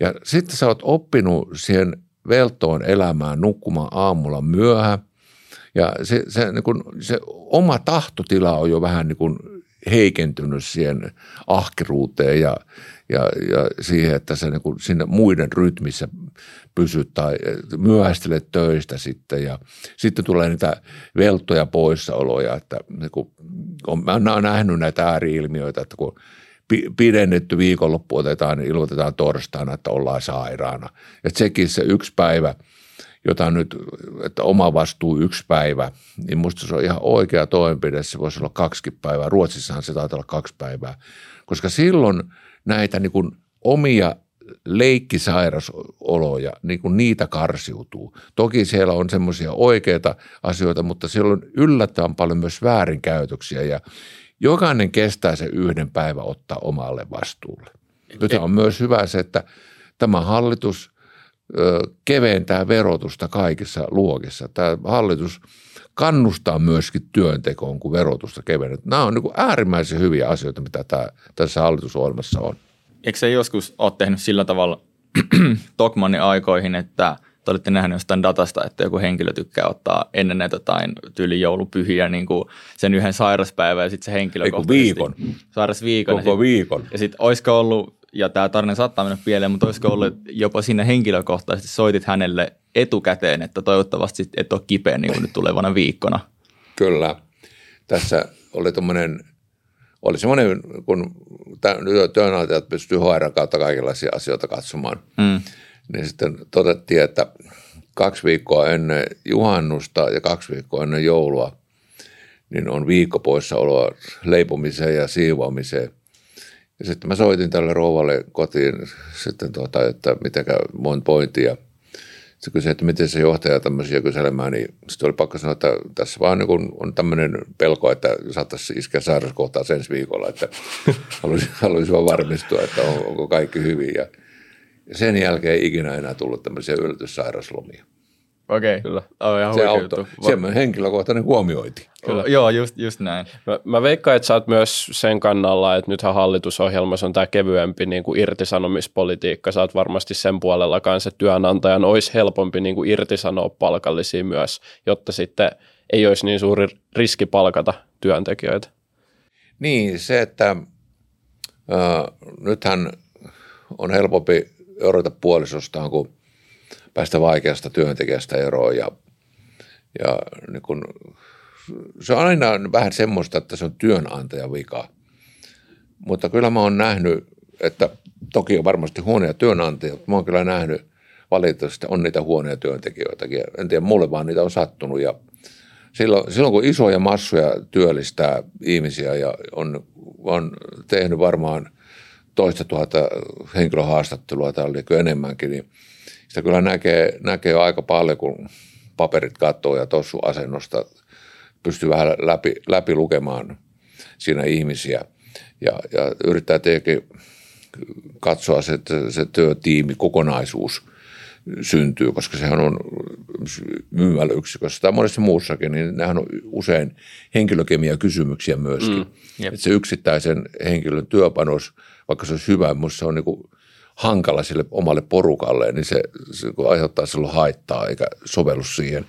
Ja sitten sä oot oppinut siihen veltoon elämään nukkumaan aamulla myöhä. Ja se, se, niin kun, se oma tahtotila on jo vähän niin kuin heikentynyt siihen ahkeruuteen ja, ja, ja siihen, että se niin sinne muiden rytmissä pysyt tai myöhästelet töistä sitten ja sitten tulee niitä veltoja poissaoloja, että niin kuin, on, mä oon nähnyt näitä ääriilmiöitä, että kun pidennetty viikonloppu otetaan, niin ilmoitetaan torstaina, että ollaan sairaana. Että sekin se yksi päivä, jota nyt, että oma vastuu yksi päivä, niin musta se on ihan oikea toimenpide. Se voisi olla kaksi päivää. Ruotsissahan se taitaa olla kaksi päivää, koska silloin näitä niin kuin omia leikkisairasoloja, niin kuin niitä karsiutuu. Toki siellä on semmoisia oikeita asioita, mutta siellä on yllättävän paljon myös väärinkäytöksiä ja jokainen kestää se yhden päivän ottaa omalle vastuulle. Nyt on myös hyvä se, että tämä hallitus keventää verotusta kaikissa luokissa. Tämä hallitus kannustaa myöskin työntekoon, kun verotusta kevennetään. Nämä on niin äärimmäisen hyviä asioita, mitä tämä, tässä hallitusohjelmassa on eikö se joskus ole tehnyt sillä tavalla [CLEARS THROAT] Tokmannin aikoihin, että te olette nähneet jostain datasta, että joku henkilö tykkää ottaa ennen näitä jotain tyyli joulupyhiä niin kuin sen yhden sairaspäivän ja sitten se henkilö Eiku viikon. Sairasviikon. Koko ja sit, viikon. Ja sitten olisiko ollut, ja tämä tarina saattaa mennä pieleen, mutta olisiko ollut jopa sinne henkilökohtaisesti soitit hänelle etukäteen, että toivottavasti et ole kipeä niin kuin nyt tulevana viikkona. Kyllä. Tässä oli tuommoinen oli semmoinen, kun työnantajat pystyy HR kautta kaikenlaisia asioita katsomaan, mm. Niin sitten todettiin, että kaksi viikkoa ennen juhannusta ja kaksi viikkoa ennen joulua, niin on viikko poissaoloa leipomiseen ja siivoamiseen. Ja sitten mä soitin tälle rouvalle kotiin sitten tuota, että mitenkä monta pointtia – se kysyi, että miten se johtaja tämmöisiä kyselemään, niin sitten oli pakko sanoa, että tässä vaan niin on tämmöinen pelko, että saattaisi iskeä sairauskohtaa ensi viikolla, että [LAUGHS] haluaisin, haluaisin vaan varmistua, että on, onko kaikki hyvin. Ja sen jälkeen ei ikinä enää tullut tämmöisiä yllätyssairauslomia. Okei, Kyllä. on ihan Se auttoi. juttu. Semmoinen henkilökohtainen huomiointi. Kyllä. Joo, just, just näin. Mä, mä veikkaan, että sä oot myös sen kannalla, että nythän hallitusohjelmassa on tämä kevyempi niin kuin irtisanomispolitiikka. Sä oot varmasti sen puolella kanssa, että työnantajan olisi helpompi niin kuin irtisanoa palkallisia myös, jotta sitten ei olisi niin suuri riski palkata työntekijöitä. Niin, se, että äh, nythän on helpompi erota puolisostaan kuin päästä vaikeasta työntekijästä eroon ja, ja niin kun, se on aina vähän semmoista, että se on työnantajan vika. Mutta kyllä mä oon nähnyt, että toki on varmasti huonoja työnantajia, mutta mä oon kyllä nähnyt valitettavasti on niitä huonoja työntekijöitäkin. En tiedä, mulle vaan niitä on sattunut ja silloin, silloin kun isoja massoja työllistää ihmisiä ja on, on tehnyt varmaan toista tuhatta henkilöhaastattelua tai oliko enemmänkin, niin sitä kyllä näkee, näkee aika paljon, kun paperit katsoo ja tossu asennosta pystyy vähän läpi, läpi lukemaan siinä ihmisiä ja, ja yrittää tietenkin katsoa se, että se työtiimi kokonaisuus syntyy, koska sehän on myymälöyksikössä tai monessa muussakin, niin nehän on usein henkilökemia kysymyksiä myöskin. Mm, että se yksittäisen henkilön työpanos, vaikka se olisi hyvä, mutta se on niin kuin hankala sille omalle porukalle, niin se, se aiheuttaa silloin haittaa eikä sovellu siihen.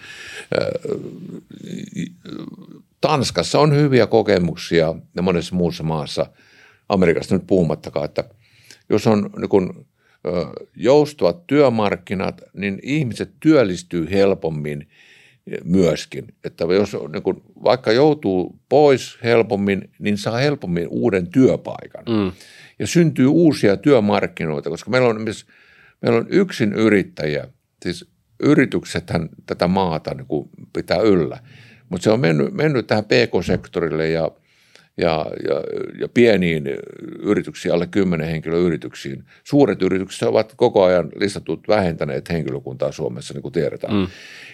Tanskassa on hyviä kokemuksia ja monessa muussa maassa, Amerikasta nyt puhumattakaan, että jos on niin kuin, joustuvat työmarkkinat, niin ihmiset työllistyy helpommin myöskin. Että jos niin kun, vaikka joutuu pois helpommin, niin saa helpommin uuden työpaikan. Mm. Ja syntyy uusia työmarkkinoita, koska meillä on, meillä on yksin yrittäjä, siis yrityksethän tätä maata niin kuin pitää yllä. Mutta se on mennyt, mennyt tähän pk-sektorille ja – ja, ja, ja pieniin yrityksiin, alle 10 henkilöyrityksiin. Suuret yritykset ovat koko ajan listatut vähentäneet henkilökuntaa Suomessa, niin kuin tiedetään. Mm.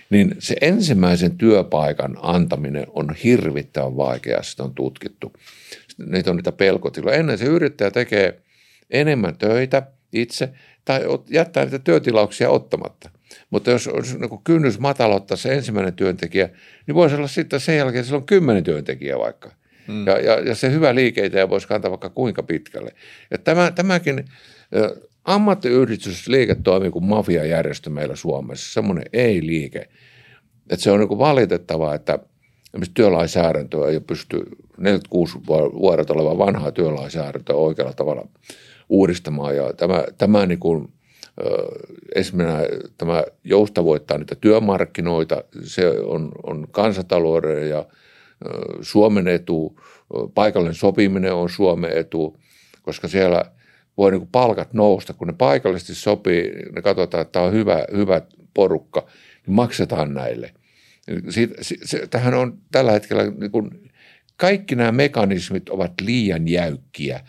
Niin se ensimmäisen työpaikan antaminen on hirvittävän vaikeaa, sitä on tutkittu. Niitä on niitä pelkotiloja. Ennen se yrittäjä tekee enemmän töitä itse tai jättää niitä työtilauksia ottamatta. Mutta jos olisi niin kynnys matalottaa se ensimmäinen työntekijä, niin voisi olla sitten sen jälkeen silloin kymmenen työntekijää vaikka – Mm. Ja, ja, ja se hyvä liikeitä voisi kantaa vaikka kuinka pitkälle. Ja tämä, tämäkin ammattiyhdistysliike toimii kuin mafiajärjestö meillä Suomessa, semmoinen ei-liike. Että se on niin valitettavaa, että työlainsäädäntöä ei pysty 46 vuodet oleva vanhaa työlainsäädäntöä oikealla tavalla uudistamaan. Ja tämä, tämä niin kuin, esimerkiksi tämä joustavoittaa niitä työmarkkinoita, se on, on kansantalouden ja – Suomen etu, paikallinen sopiminen on Suomen etu, koska siellä voi niin palkat nousta, kun ne paikallisesti sopii, ne katsotaan, että tämä on hyvä, hyvä porukka, niin maksetaan näille. Siitä, se, tähän on tällä hetkellä, niin kuin, kaikki nämä mekanismit ovat liian jäykkiä.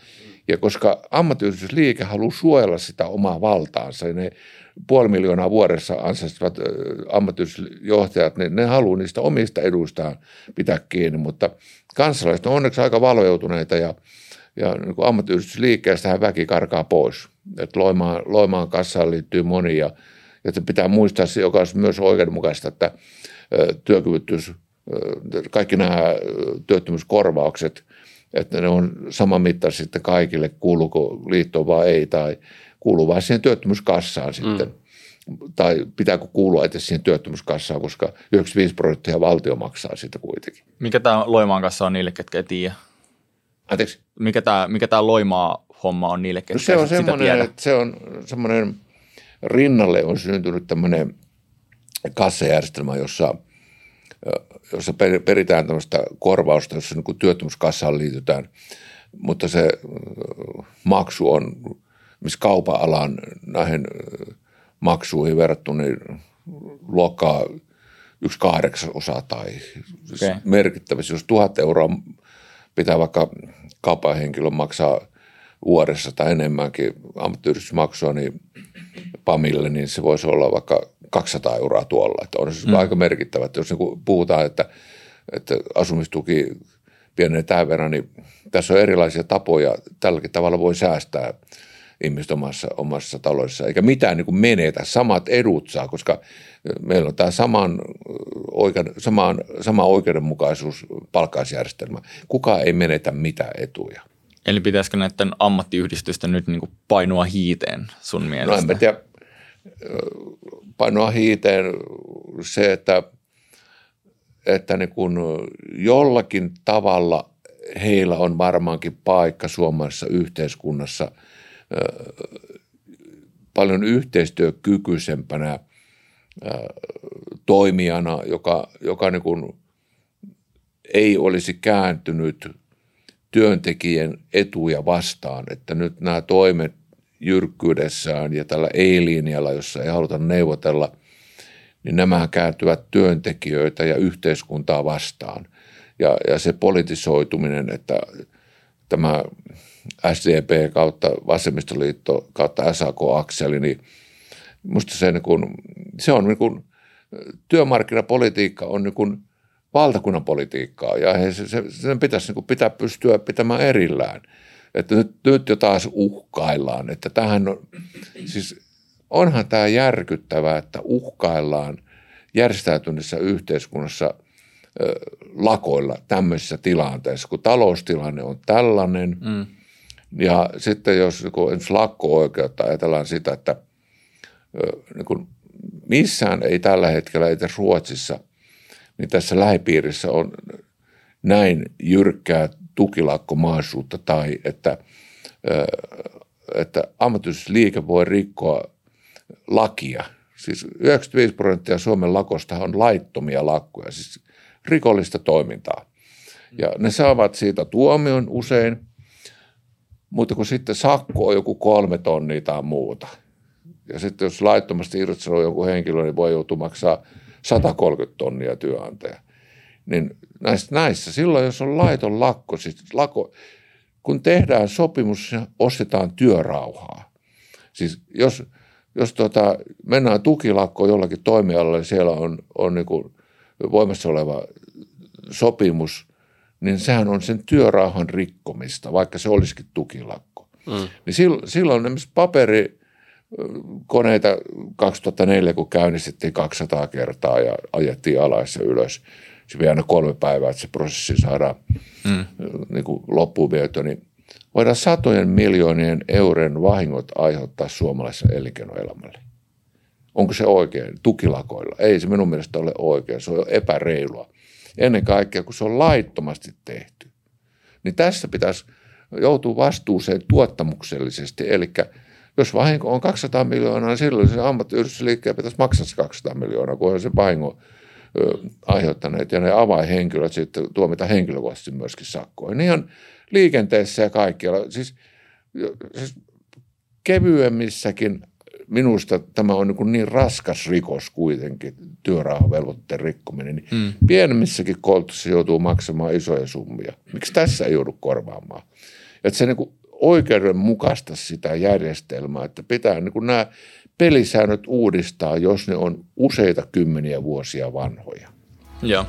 Ja koska ammattiyhdistysliike haluaa suojella sitä omaa valtaansa, ne puoli miljoonaa vuodessa ansaitsevat ammattiyhdistysjohtajat, niin ne haluaa niistä omista edustaan pitää kiinni, mutta kansalaiset on onneksi aika valveutuneita ja, ja niin ammattiyhdistysliikkeestähän väki karkaa pois. Et Loimaan, Loimaan kassaan liittyy moni ja, ja pitää muistaa, joka on myös oikeudenmukaista, että työkyvyttyys, kaikki nämä työttömyyskorvaukset, että ne on sama mitta sitten kaikille, kuuluuko liittoon vai ei, tai kuuluu vain siihen työttömyyskassaan sitten. Mm. Tai pitääkö kuulua edes siihen työttömyyskassaan, koska 95 prosenttia valtio maksaa sitä kuitenkin. Mikä tämä Loimaan kassa on niille, ketkä ei tiedä? Anteeksi? Mikä tämä, mikä tämä Loimaa homma on niille, ketkä no se on semmoinen, että se on semmoinen, rinnalle on syntynyt tämmöinen kassajärjestelmä, jossa, jossa peritään tämmöistä korvausta, jossa niin työttömyyskassaan liitytään, mutta se maksu on missä kaupan alan näihin maksuihin verrattuna niin luokkaa yksi kahdeksasosa tai siis okay. merkittävästi. Jos tuhat euroa pitää vaikka kaupan henkilö maksaa vuodessa tai enemmänkin ammattiyhdistysmaksua niin PAMille, niin se voisi olla vaikka 200 euroa tuolla. Että on se mm. aika merkittävä. Että jos niin puhutaan, että, että asumistuki pienenee tämän verran, niin tässä on erilaisia tapoja. Tälläkin tavalla voi säästää ihmiset omassa, omassa taloudessa, eikä mitään niin kuin menetä, samat edut saa, koska meillä on tämä saman, oikein, samaan, sama oikeudenmukaisuus palkkaisjärjestelmä. Kuka ei menetä mitään etuja. Eli pitäisikö näiden ammattiyhdistysten nyt niin kuin painoa hiiteen sun mielestä? No en mä tiedä, painoa hiiteen se, että, että niin kuin jollakin tavalla heillä on varmaankin paikka suomalaisessa yhteiskunnassa paljon yhteistyökykyisempänä toimijana, joka, joka niin kuin ei olisi kääntynyt työntekijän etuja vastaan, että nyt nämä toimet jyrkkyydessään ja tällä ei-linjalla, jossa ei haluta neuvotella, niin nämä kääntyvät työntekijöitä ja yhteiskuntaa vastaan. Ja, ja se politisoituminen, että tämä SDP kautta vasemmistoliitto kautta SAK-akseli, niin musta se, niin kuin, se on niin kuin, työmarkkinapolitiikka on niin kuin valtakunnan politiikkaa ja se, se, sen pitäisi niin kuin pitää pystyä pitämään erillään. Että nyt, nyt jo taas uhkaillaan, että tähän on, siis onhan tämä järkyttävää, että uhkaillaan järjestäytyneessä yhteiskunnassa ö, lakoilla tämmöisessä tilanteessa, kun taloustilanne on tällainen. Mm. Ja sitten jos kun lakko-oikeutta ajatellaan sitä, että ö, niin kun missään ei tällä hetkellä, ei Ruotsissa, niin tässä lähipiirissä on näin jyrkkää tukilakkomaisuutta tai että, että ammattiyhdistysliike voi rikkoa lakia. Siis 95 prosenttia Suomen lakosta on laittomia lakkoja, siis rikollista toimintaa. Ja ne saavat siitä tuomion usein, mutta kun sitten sakko on joku kolme tonnia tai muuta. Ja sitten jos laittomasti irtisanoo joku henkilö, niin voi joutua maksaa 130 tonnia työnantaja – niin näissä, näissä silloin, jos on laiton lakko, siis lakko, kun tehdään sopimus, ostetaan työrauhaa. Siis jos, jos tota, mennään tukilakkoon jollakin toimialalle, niin siellä on, on niin kuin voimassa oleva sopimus, niin sehän on sen työrauhan rikkomista, vaikka se olisikin tukilakko. Mm. Niin silloin, silloin esimerkiksi paperi, koneita 2004, kun käynnistettiin 200 kertaa ja ajettiin alas ja ylös, se vie aina kolme päivää, että se prosessi saadaan mm. niin kuin loppuun viety, niin voidaan satojen miljoonien euron vahingot aiheuttaa suomalaiselle elinkeinoelämälle. Onko se oikein? Tukilakoilla. Ei se minun mielestä ole oikein. Se on epäreilua. Ennen kaikkea, kun se on laittomasti tehty. Niin tässä pitäisi joutua vastuuseen tuottamuksellisesti. Eli jos vahinko on 200 miljoonaa, niin silloin se ammattiyhdistysliikkeen pitäisi maksaa se 200 miljoonaa, kun on se vahinko aiheuttaneet ja ne avainhenkilöt sitten tuomita henkilökohtaisesti myöskin sakkoihin. Niin on liikenteessä ja kaikkialla. Siis, siis kevyemmissäkin minusta tämä on niin, niin raskas rikos kuitenkin, työrauhavelvoitteen rikkominen, niin mm. pienemmissäkin koulutuksissa joutuu maksamaan isoja summia. Miksi tässä ei joudu korvaamaan? Että se niin kuin oikeudenmukaista sitä järjestelmää, että pitää niin kuin nämä pelisäännöt uudistaa, jos ne on useita kymmeniä vuosia vanhoja. Joo.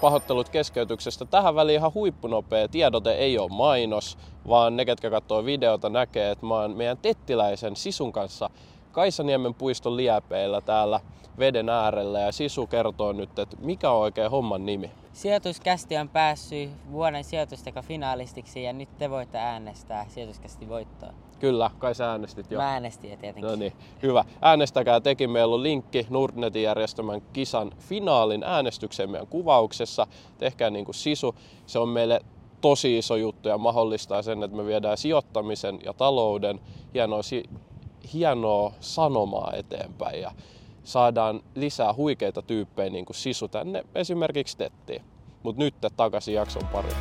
Pahoittelut keskeytyksestä. Tähän väliin ihan huippunopea tiedote ei ole mainos, vaan ne, ketkä katsoo videota, näkee, että mä oon meidän tettiläisen Sisun kanssa Kaisaniemen puiston liepeillä täällä veden äärellä ja Sisu kertoo nyt, että mikä on oikein homman nimi. Sijoituskästi on päässyt vuoden sijoitusteka finaalistiksi ja nyt te voitte äänestää sijoituskästi voittoa. Kyllä, kai sä äänestit jo. Mä äänestin jo tietenkin. No niin, hyvä. Äänestäkää tekin. Meillä on linkki Nordnetin järjestämän kisan finaalin äänestykseen meidän kuvauksessa. Tehkää niin kuin sisu. Se on meille tosi iso juttu ja mahdollistaa sen, että me viedään sijoittamisen ja talouden hienoa, hienoa sanomaa eteenpäin ja saadaan lisää huikeita tyyppejä niin kuin sisu tänne esimerkiksi tettiin. Mutta nyt takaisin jakson pariin.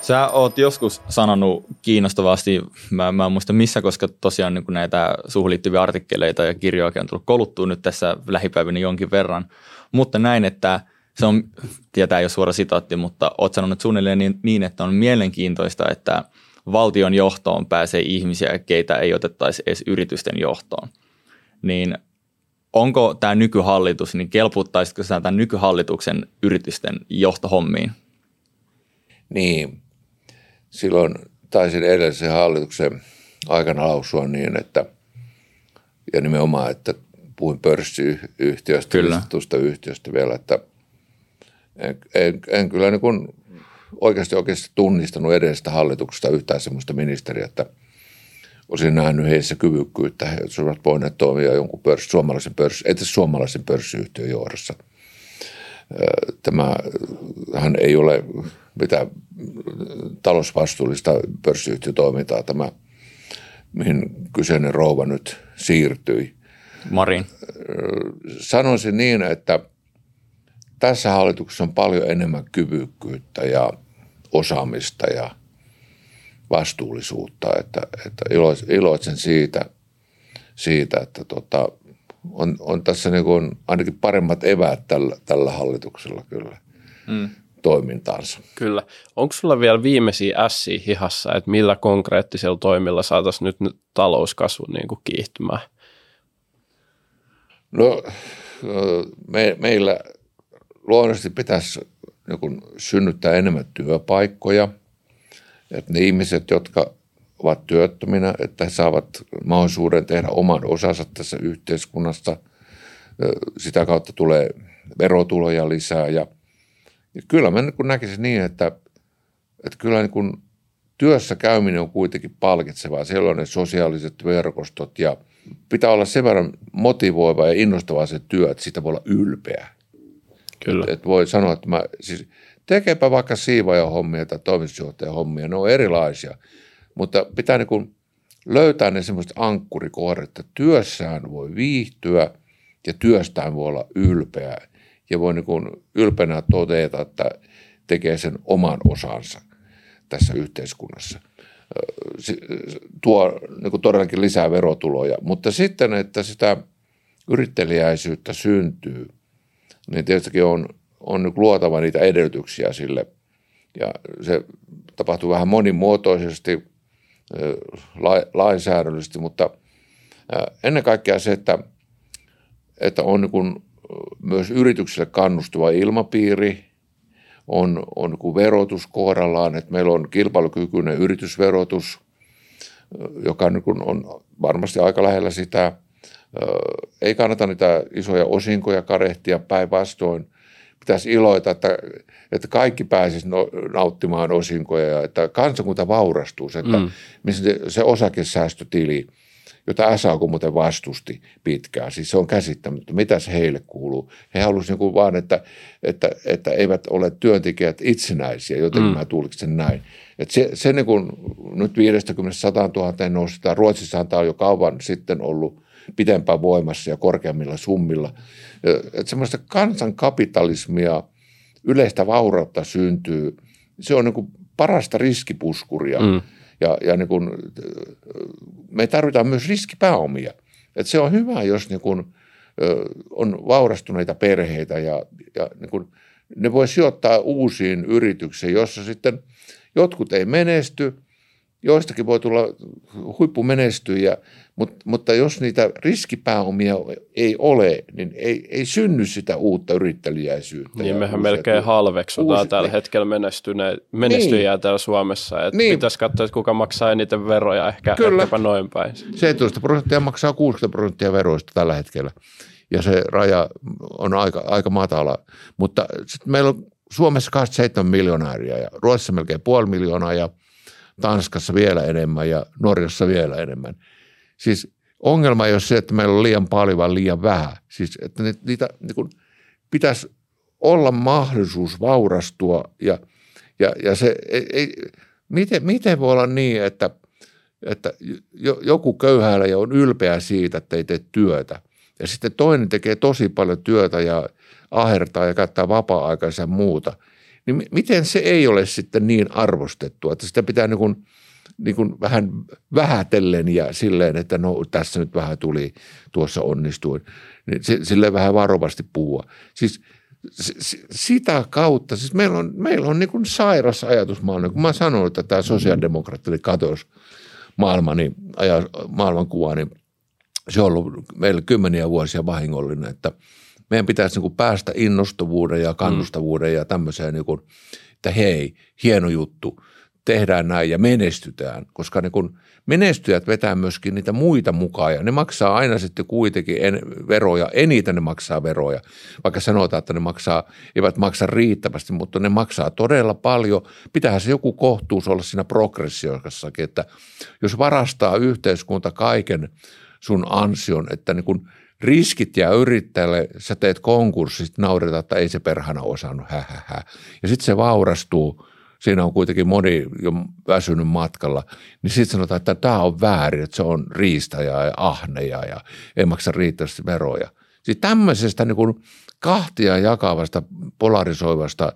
Sä oot joskus sanonut kiinnostavasti, mä, mä en muista missä, koska tosiaan niin näitä suhun liittyviä artikkeleita ja kirjoja on tullut koluttua nyt tässä lähipäivinä jonkin verran, mutta näin, että se on, tietää jo suora sitaatti, mutta oot sanonut suunnilleen niin, niin, että on mielenkiintoista, että valtion johtoon pääsee ihmisiä, keitä ei otettaisi edes yritysten johtoon. Niin onko tämä nykyhallitus, niin kelputtaisitko sä tämän nykyhallituksen yritysten johtohommiin? Niin, silloin taisin edellisen hallituksen aikana lausua niin, että ja nimenomaan, että puhuin pörssiyhtiöstä, tuosta yhtiöstä vielä, että en, en, en kyllä niin kuin oikeasti oikeasti tunnistanut edellisestä hallituksesta yhtään sellaista ministeriä, että olisin nähnyt heissä kyvykkyyttä, he olisivat voineet toimia jonkun pörssi, suomalaisen pörssi, edes suomalaisen pörssiyhtiön johdossa. Tämä, hän ei ole mitään talousvastuullista pörssiyhtiötoimintaa, tämä, mihin kyseinen rouva nyt siirtyi. Marin. Sanoisin niin, että tässä hallituksessa on paljon enemmän kyvykkyyttä ja osaamista ja vastuullisuutta, että, että iloitsen siitä, siitä että tota, on, on tässä niin kuin ainakin paremmat eväät tällä, tällä hallituksella kyllä mm. toimintaansa. Kyllä. Onko sulla vielä viimeisiä ässiä hihassa, että millä konkreettisella toimilla saataisiin nyt, nyt talouskasvu niin kuin kiihtymään? No me, meillä luonnollisesti pitäisi niin synnyttää enemmän työpaikkoja, että ne ihmiset, jotka ovat työttöminä, että he saavat mahdollisuuden tehdä oman osansa tässä yhteiskunnassa. Sitä kautta tulee verotuloja lisää ja, ja kyllä mä niin näkisin niin, että, että kyllä niin kuin työssä käyminen on kuitenkin palkitsevaa. Siellä on ne sosiaaliset verkostot ja pitää olla sen verran motivoiva ja innostava se työ, että siitä voi olla ylpeä. Kyllä. Et, et voi sanoa, että mä, siis tekeepä vaikka siivoja hommia tai toimitusjohtajan hommia, ne on erilaisia. Mutta pitää niin kuin löytää ne semmoiset ankkurikohdat, että työssään voi viihtyä ja työstään voi olla ylpeä ja voi niin kuin ylpeänä todeta, että tekee sen oman osansa tässä yhteiskunnassa. Tuo niin kuin todellakin lisää verotuloja, mutta sitten, että sitä yrittelijäisyyttä syntyy, niin tietysti on, on luotava niitä edellytyksiä sille. Ja se tapahtuu vähän monimuotoisesti, lainsäädännöllisesti, mutta ennen kaikkea se, että, että on niin myös yrityksille kannustuva ilmapiiri, on, on niin verotus kohdallaan, että meillä on kilpailukykyinen yritysverotus, joka niin on varmasti aika lähellä sitä. Ei kannata niitä isoja osinkoja karehtia päinvastoin. Pitäisi iloita, että, että kaikki pääsisi no, nauttimaan osinkoja ja että kansakunta vaurastuu. Että mm. missä se osakesäästötili – jota SAK muuten vastusti pitkään. Siis se on käsittämätöntä. Mitäs heille kuuluu? He halusivat niin vaan, että, että, että eivät ole työntekijät itsenäisiä, joten mm. mä tulkitsen näin. Et se, se niin kuin nyt 50 000 nostetaan. Ruotsissa tämä on jo kauan sitten ollut pitempään voimassa ja korkeammilla summilla. Että semmoista kansankapitalismia, yleistä vaurautta syntyy. Se on niin kuin parasta riskipuskuria. Mm ja, ja niin kuin, me tarvitaan myös riskipääomia. Et se on hyvä, jos niin kuin, on vaurastuneita perheitä ja, ja niin kuin, ne voi sijoittaa uusiin yrityksiin, jossa sitten jotkut ei menesty, joistakin voi tulla huippumenestyjä, mutta, mutta jos niitä riskipääomia ei ole, niin ei, ei synny sitä uutta yrittäjäisyyttä. Niin, mehän melkein työ. halveksutaan uusi, tällä niin. hetkellä menestyjiä niin. täällä Suomessa. Että niin. Pitäisi katsoa, että kuka maksaa eniten veroja, ehkä, Kyllä. ehkäpä noin päin. 17 prosenttia maksaa 60 prosenttia veroista tällä hetkellä. Ja se raja on aika, aika matala. Mutta sitten meillä on Suomessa 27 miljonääriä ja Ruotsissa melkein puoli miljoonaa ja Tanskassa vielä enemmän ja Norjassa vielä enemmän – Siis ongelma ei ole se, että meillä on liian paljon vai liian vähän. Siis että niitä niin kuin, pitäisi olla mahdollisuus vaurastua ja, ja, ja se ei, ei, miten, miten voi olla niin, että, että joku köyhällä on ylpeä siitä, että ei tee työtä. Ja sitten toinen tekee tosi paljon työtä ja ahertaa ja käyttää vapaa-aikansa muuta. Niin miten se ei ole sitten niin arvostettua, että sitä pitää niin kuin – niin kuin vähän vähätellen ja silleen, että no tässä nyt vähän tuli, tuossa onnistuin. Niin silleen vähän varovasti puhua. Siis sitä kautta, siis meillä on, meillä on niin kuin sairas ajatusmaailma. Kun mä sanoin, että tämä sosiaalidemokraatti katosi maailmani, aja, maailmankuva, niin se on ollut meillä kymmeniä vuosia vahingollinen, että meidän pitäisi niin kuin päästä innostavuuden ja kannustavuuden mm. ja tämmöiseen, niin kuin, että hei, hieno juttu – tehdään näin ja menestytään, koska niin kun menestyjät vetää myöskin niitä muita mukaan ja ne maksaa aina sitten kuitenkin en, veroja, eniten ne maksaa veroja, vaikka sanotaan, että ne maksaa, eivät maksa riittävästi, mutta ne maksaa todella paljon. Pitäähän se joku kohtuus olla siinä progressiossakin, että jos varastaa yhteiskunta kaiken sun ansion, että niin kun riskit ja yrittäjälle, sä teet konkurssit, nauretaan, että ei se perhana osannut, hä, hä, hä. Ja sitten se vaurastuu, siinä on kuitenkin moni jo väsynyt matkalla, niin sitten sanotaan, että tämä on väärin, että se on riistäjä ja ahneja ja ei maksa riittävästi veroja. Siis tämmöisestä niin kuin kahtia jakavasta, polarisoivasta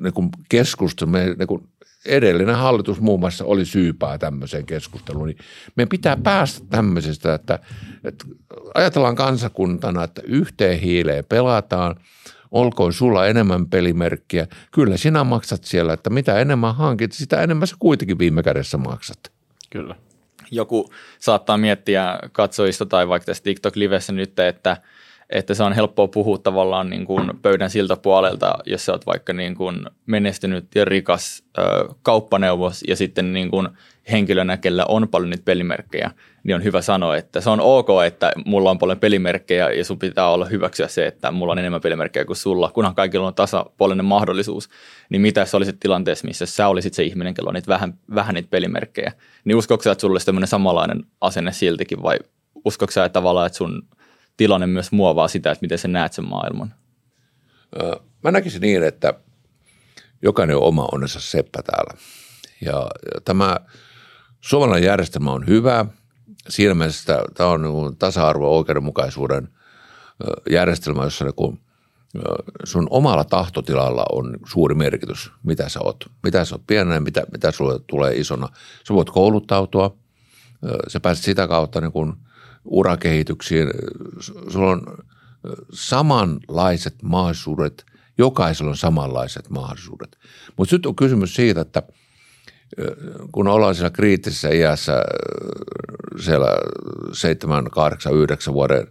niin kuin keskustelusta, niin kuin edellinen hallitus muun muassa oli syypää tämmöiseen keskusteluun, niin meidän pitää päästä tämmöisestä, että, että ajatellaan kansakuntana, että yhteen hiileen pelataan, olkoon sulla enemmän pelimerkkiä. Kyllä sinä maksat siellä, että mitä enemmän hankit, sitä enemmän sä kuitenkin viime kädessä maksat. Kyllä. Joku saattaa miettiä katsojista tai vaikka tässä TikTok-livessä nyt, että – että se on helppoa puhua tavallaan niin kuin pöydän siltä puolelta, jos sä oot vaikka niin kuin menestynyt ja rikas ö, kauppaneuvos ja sitten niin kuin henkilönä, kellä on paljon niitä pelimerkkejä, niin on hyvä sanoa, että se on ok, että mulla on paljon pelimerkkejä ja sun pitää olla hyväksyä se, että mulla on enemmän pelimerkkejä kuin sulla, kunhan kaikilla on tasapuolinen mahdollisuus, niin mitä jos olisit tilanteessa, missä sä olisit se ihminen, kello on niitä vähän, vähän niitä pelimerkkejä, niin uskoksa, että sulla olisi tämmöinen samanlainen asenne siltikin vai uskoksa, että tavallaan, että sun tilanne myös muovaa sitä, että miten sä näet sen maailman? Mä näkisin niin, että jokainen on oma onnensa seppä täällä. Ja tämä suomalainen järjestelmä on hyvä. Siinä mielessä tämä on niin tasa-arvo oikeudenmukaisuuden järjestelmä, jossa niin sun omalla tahtotilalla on suuri merkitys, mitä sä oot. Mitä sä oot pienenä, mitä, mitä sulle tulee isona. Sä voit kouluttautua, sä pääset sitä kautta niin urakehityksiin. Sulla on samanlaiset mahdollisuudet, jokaisella on samanlaiset mahdollisuudet. Mutta nyt on kysymys siitä, että kun ollaan siellä kriittisessä iässä siellä 7, 8, 9 vuoden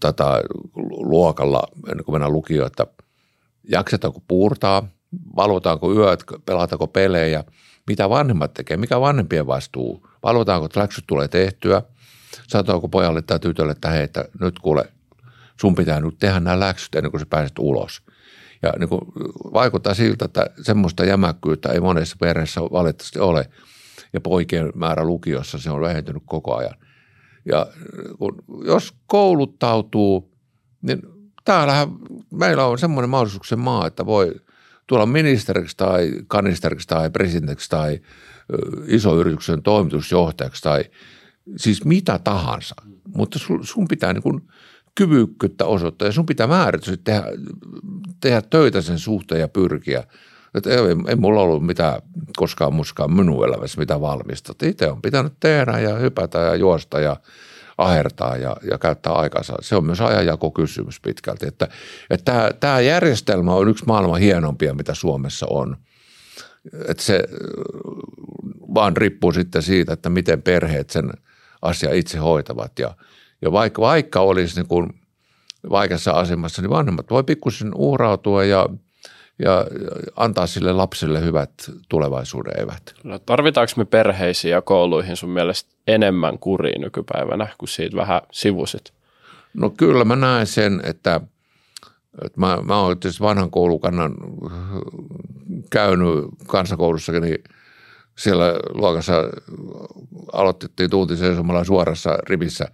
tätä luokalla, ennen kuin mennään lukioon, että jaksetaanko puurtaa, valvotaanko yöt, pelataanko pelejä, mitä vanhemmat tekee, mikä vanhempien vastuu, valvotaanko, että läksyt tulee tehtyä – sanotaanko pojalle tai tytölle, että hei, että nyt kuule, sun pitää nyt tehdä nämä läksyt ennen kuin sä pääset ulos. Ja niin kuin vaikuttaa siltä, että semmoista jämäkkyyttä ei monessa perheessä valitettavasti ole. Ja poikien määrä lukiossa se on vähentynyt koko ajan. Ja kun, jos kouluttautuu, niin täällähän meillä on semmoinen mahdollisuuksien maa, että voi tulla ministeriksi tai kanisteriksi tai presidentiksi tai isoyrityksen toimitusjohtajaksi tai – siis mitä tahansa, mutta sun, pitää niin kuin kyvykkyyttä osoittaa ja sun pitää määrätysti tehdä, tehdä töitä sen suhteen ja pyrkiä. Että ei, ei mulla ollut mitään koskaan muskaan minun elämässä mitä valmista. Itse on pitänyt tehdä ja hypätä ja juosta ja ahertaa ja, ja käyttää aikansa. Se on myös ajanjakokysymys pitkälti. Että, että tämä, järjestelmä on yksi maailman hienompia, mitä Suomessa on. Että se vaan riippuu sitten siitä, että miten perheet sen – asia itse hoitavat. Ja, ja vaikka, vaikka olisi niin kuin vaikeassa asemassa, niin vanhemmat voi pikkusen uhrautua ja, ja antaa sille lapselle hyvät tulevaisuuden evät. No, tarvitaanko me perheisiin ja kouluihin sun mielestä enemmän kuriin nykypäivänä, kun siitä vähän sivusit? No kyllä mä näen sen, että, että mä, mä oon tietysti vanhan koulukannan käynyt kansakoulussakin, niin – siellä luokassa aloitettiin tunti seisomalla suorassa rivissä,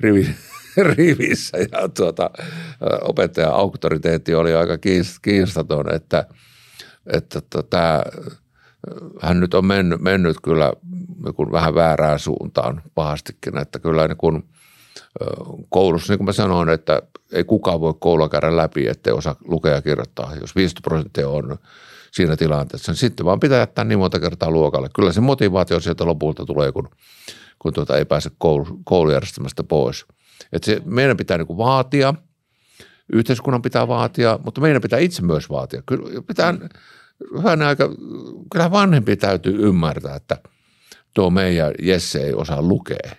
rivi, [LAUGHS] rivissä ja tuota, opettajan auktoriteetti oli aika kiistaton, että, että tota, hän nyt on mennyt, mennyt kyllä niin vähän väärään suuntaan pahastikin, että kyllä niin kuin, koulussa, niin kuin mä sanoin, että ei kukaan voi koulua käydä läpi, ettei osaa lukea ja kirjoittaa. Jos 50 prosenttia on siinä tilanteessa. Sitten vaan pitää jättää niin monta kertaa luokalle. Kyllä se motivaatio sieltä lopulta tulee, kun, kun tuota ei pääse koulu, koulujärjestelmästä pois. Et se, meidän pitää niin vaatia, yhteiskunnan pitää vaatia, mutta meidän pitää itse myös vaatia. Kyllä pitää, hyvänä aika, kyllä vanhempi täytyy ymmärtää, että tuo meidän Jesse ei osaa lukea.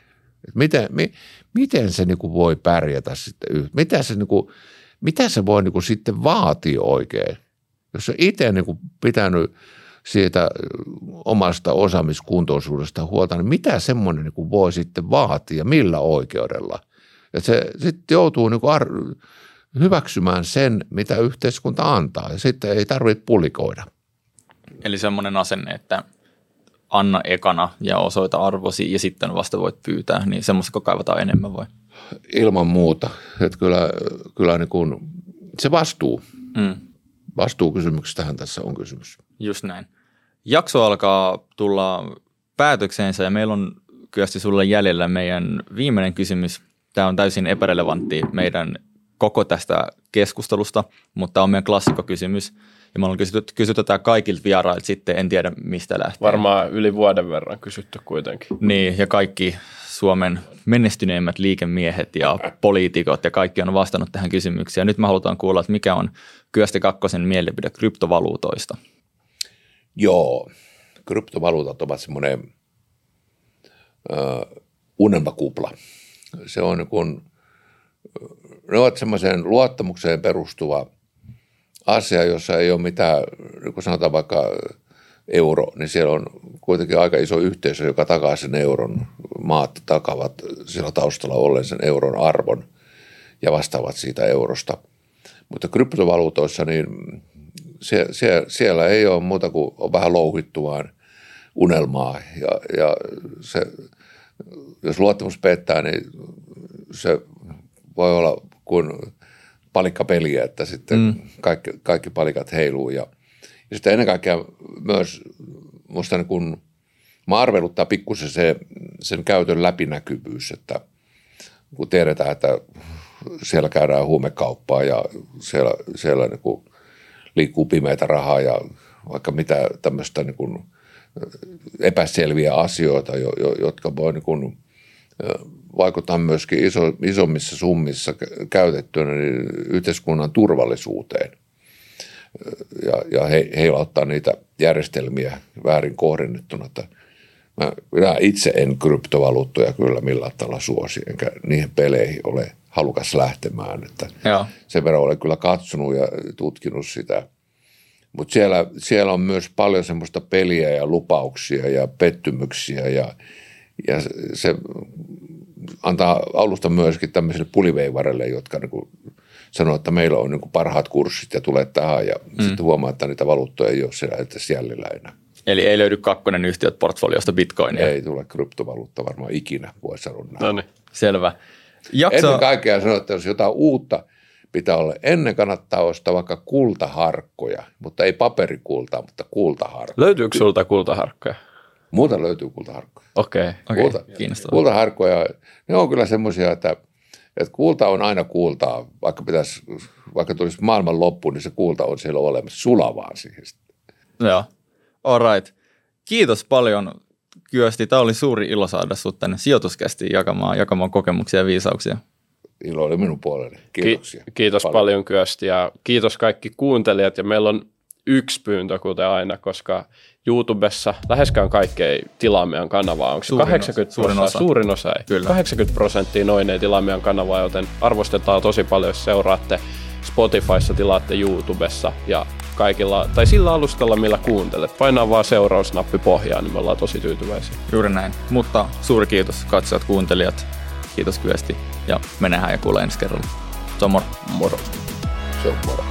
Et miten, mi, miten se niin voi pärjätä sitten, mitä se, niin kuin, mitä se voi niin sitten vaatia oikein – jos on itse niin kuin pitänyt siitä omasta osaamiskuntoisuudesta huolta, niin mitä semmoinen niin voi sitten vaatia, millä oikeudella? Että se sitten joutuu niin kuin ar- hyväksymään sen, mitä yhteiskunta antaa ja sitten ei tarvitse pulikoida. Eli semmoinen asenne, että anna ekana ja osoita arvosi ja sitten vasta voit pyytää, niin semmoista kaivataan enemmän voi. Ilman muuta. Että kyllä, kyllä niin kuin, se vastuu, Mm. Vastuukysymyksestähän tässä on kysymys. Just näin. Jakso alkaa tulla päätökseensä ja meillä on kyösti sulle jäljellä meidän viimeinen kysymys. Tämä on täysin epärelevantti meidän koko tästä keskustelusta, mutta on meidän klassikkokysymys. Ja me ollaan kysytty, kysytty tätä kaikilta vierailta sitten, en tiedä mistä lähtee. Varmaan yli vuoden verran kysytty kuitenkin. Niin, ja kaikki Suomen menestyneimmät liikemiehet ja poliitikot ja kaikki on vastannut tähän kysymykseen. Ja nyt me halutaan kuulla, että mikä on Kyösti Kakkosen mielipide kryptovaluutoista. Joo, kryptovaluutat ovat semmoinen äh, unelmakupla. Se on niin kuin, ne ovat semmoiseen luottamukseen perustuva asia, jossa ei ole mitään, kuin sanotaan vaikka euro, niin siellä on kuitenkin aika iso yhteisö, joka takaa sen euron. Maat takavat siellä taustalla ollen sen euron arvon ja vastaavat siitä eurosta. Mutta kryptovaluutoissa niin siellä ei ole muuta kuin on vähän louhittu vaan unelmaa. Ja, ja se, jos luottamus pettää, niin se voi olla kuin palikkapeliä, että sitten mm. kaikki, kaikki palikat heiluu. Ja, ja sitten ennen kaikkea myös musta niin kun, mä arveluttaa pikkusen se, sen käytön läpinäkyvyys, että kun tiedetään, että siellä käydään huumekauppaa ja siellä, siellä niin kuin liikkuu pimeitä rahaa ja vaikka mitä tämmöistä niin kuin epäselviä asioita, jo, jo, jotka voi niin kuin vaikuttaa myöskin iso, isommissa summissa käytettynä niin yhteiskunnan turvallisuuteen ja, ja he, heilauttaa niitä järjestelmiä väärin kohdennettuna. Että mä, minä itse en kryptovaluuttoja kyllä millään tavalla suosi, enkä niihin peleihin ole halukas lähtemään. Että Joo. sen verran olen kyllä katsonut ja tutkinut sitä. Mutta siellä, siellä on myös paljon semmoista peliä ja lupauksia ja pettymyksiä ja, ja se antaa alusta myöskin tämmöisille puliveivareille, jotka niin sanoo, että meillä on niin parhaat kurssit ja tulee tähän ja mm. sitten huomaa, että niitä valuuttoja ei ole siellä edes jäljellä enää. Eli ei löydy kakkonen yhtiöt portfoliosta bitcoinia. Ei tule kryptovaluutta varmaan ikinä, voi sanoa näin. No niin. Selvä. Jakso... Ennen kaikkea sanoa, että jos jotain uutta pitää olla, ennen kannattaa ostaa vaikka kultaharkkoja, mutta ei paperikultaa, mutta kultaharkkoja. Löytyykö sulta kultaharkkoja? Muuta löytyy kultaharkkoja. Okei. Okay. Kulta, kiinnostavaa. kultaharkkoja, ne on kyllä semmoisia, että, että kulta on aina kultaa, vaikka pitäisi, vaikka tulisi maailman loppu, niin se kulta on siellä olemassa, sulavaa siihen. Joo. All right. Kiitos paljon Kyösti. Tämä oli suuri ilo saada sinut tänne sijoituskästiin jakamaan, jakamaan kokemuksia ja viisauksia. Ilo oli minun puoleni. Kiitoksia. Ki- kiitos paljon. paljon Kyösti ja kiitos kaikki kuuntelijat ja meillä on yksi pyyntö kuten aina, koska YouTubessa läheskään kaikki ei tilaa meidän kanavaa. Onko se Suurin 80 osa. Suurin osa. Suurin osa ei. Kyllä. 80 prosenttia noin ei tilaa meidän kanavaa, joten arvostetaan tosi paljon, jos seuraatte Spotifyssa, tilaatte YouTubessa ja kaikilla, tai sillä alustalla, millä kuuntelet. Painaa vaan seurausnappi pohjaan, niin me ollaan tosi tyytyväisiä. Juuri näin. Mutta suuri kiitos katsojat, kuuntelijat. Kiitos Kyösti. Ja me nähdään ja kuulee ensi kerralla. Se on moro. Moro. Se on moro.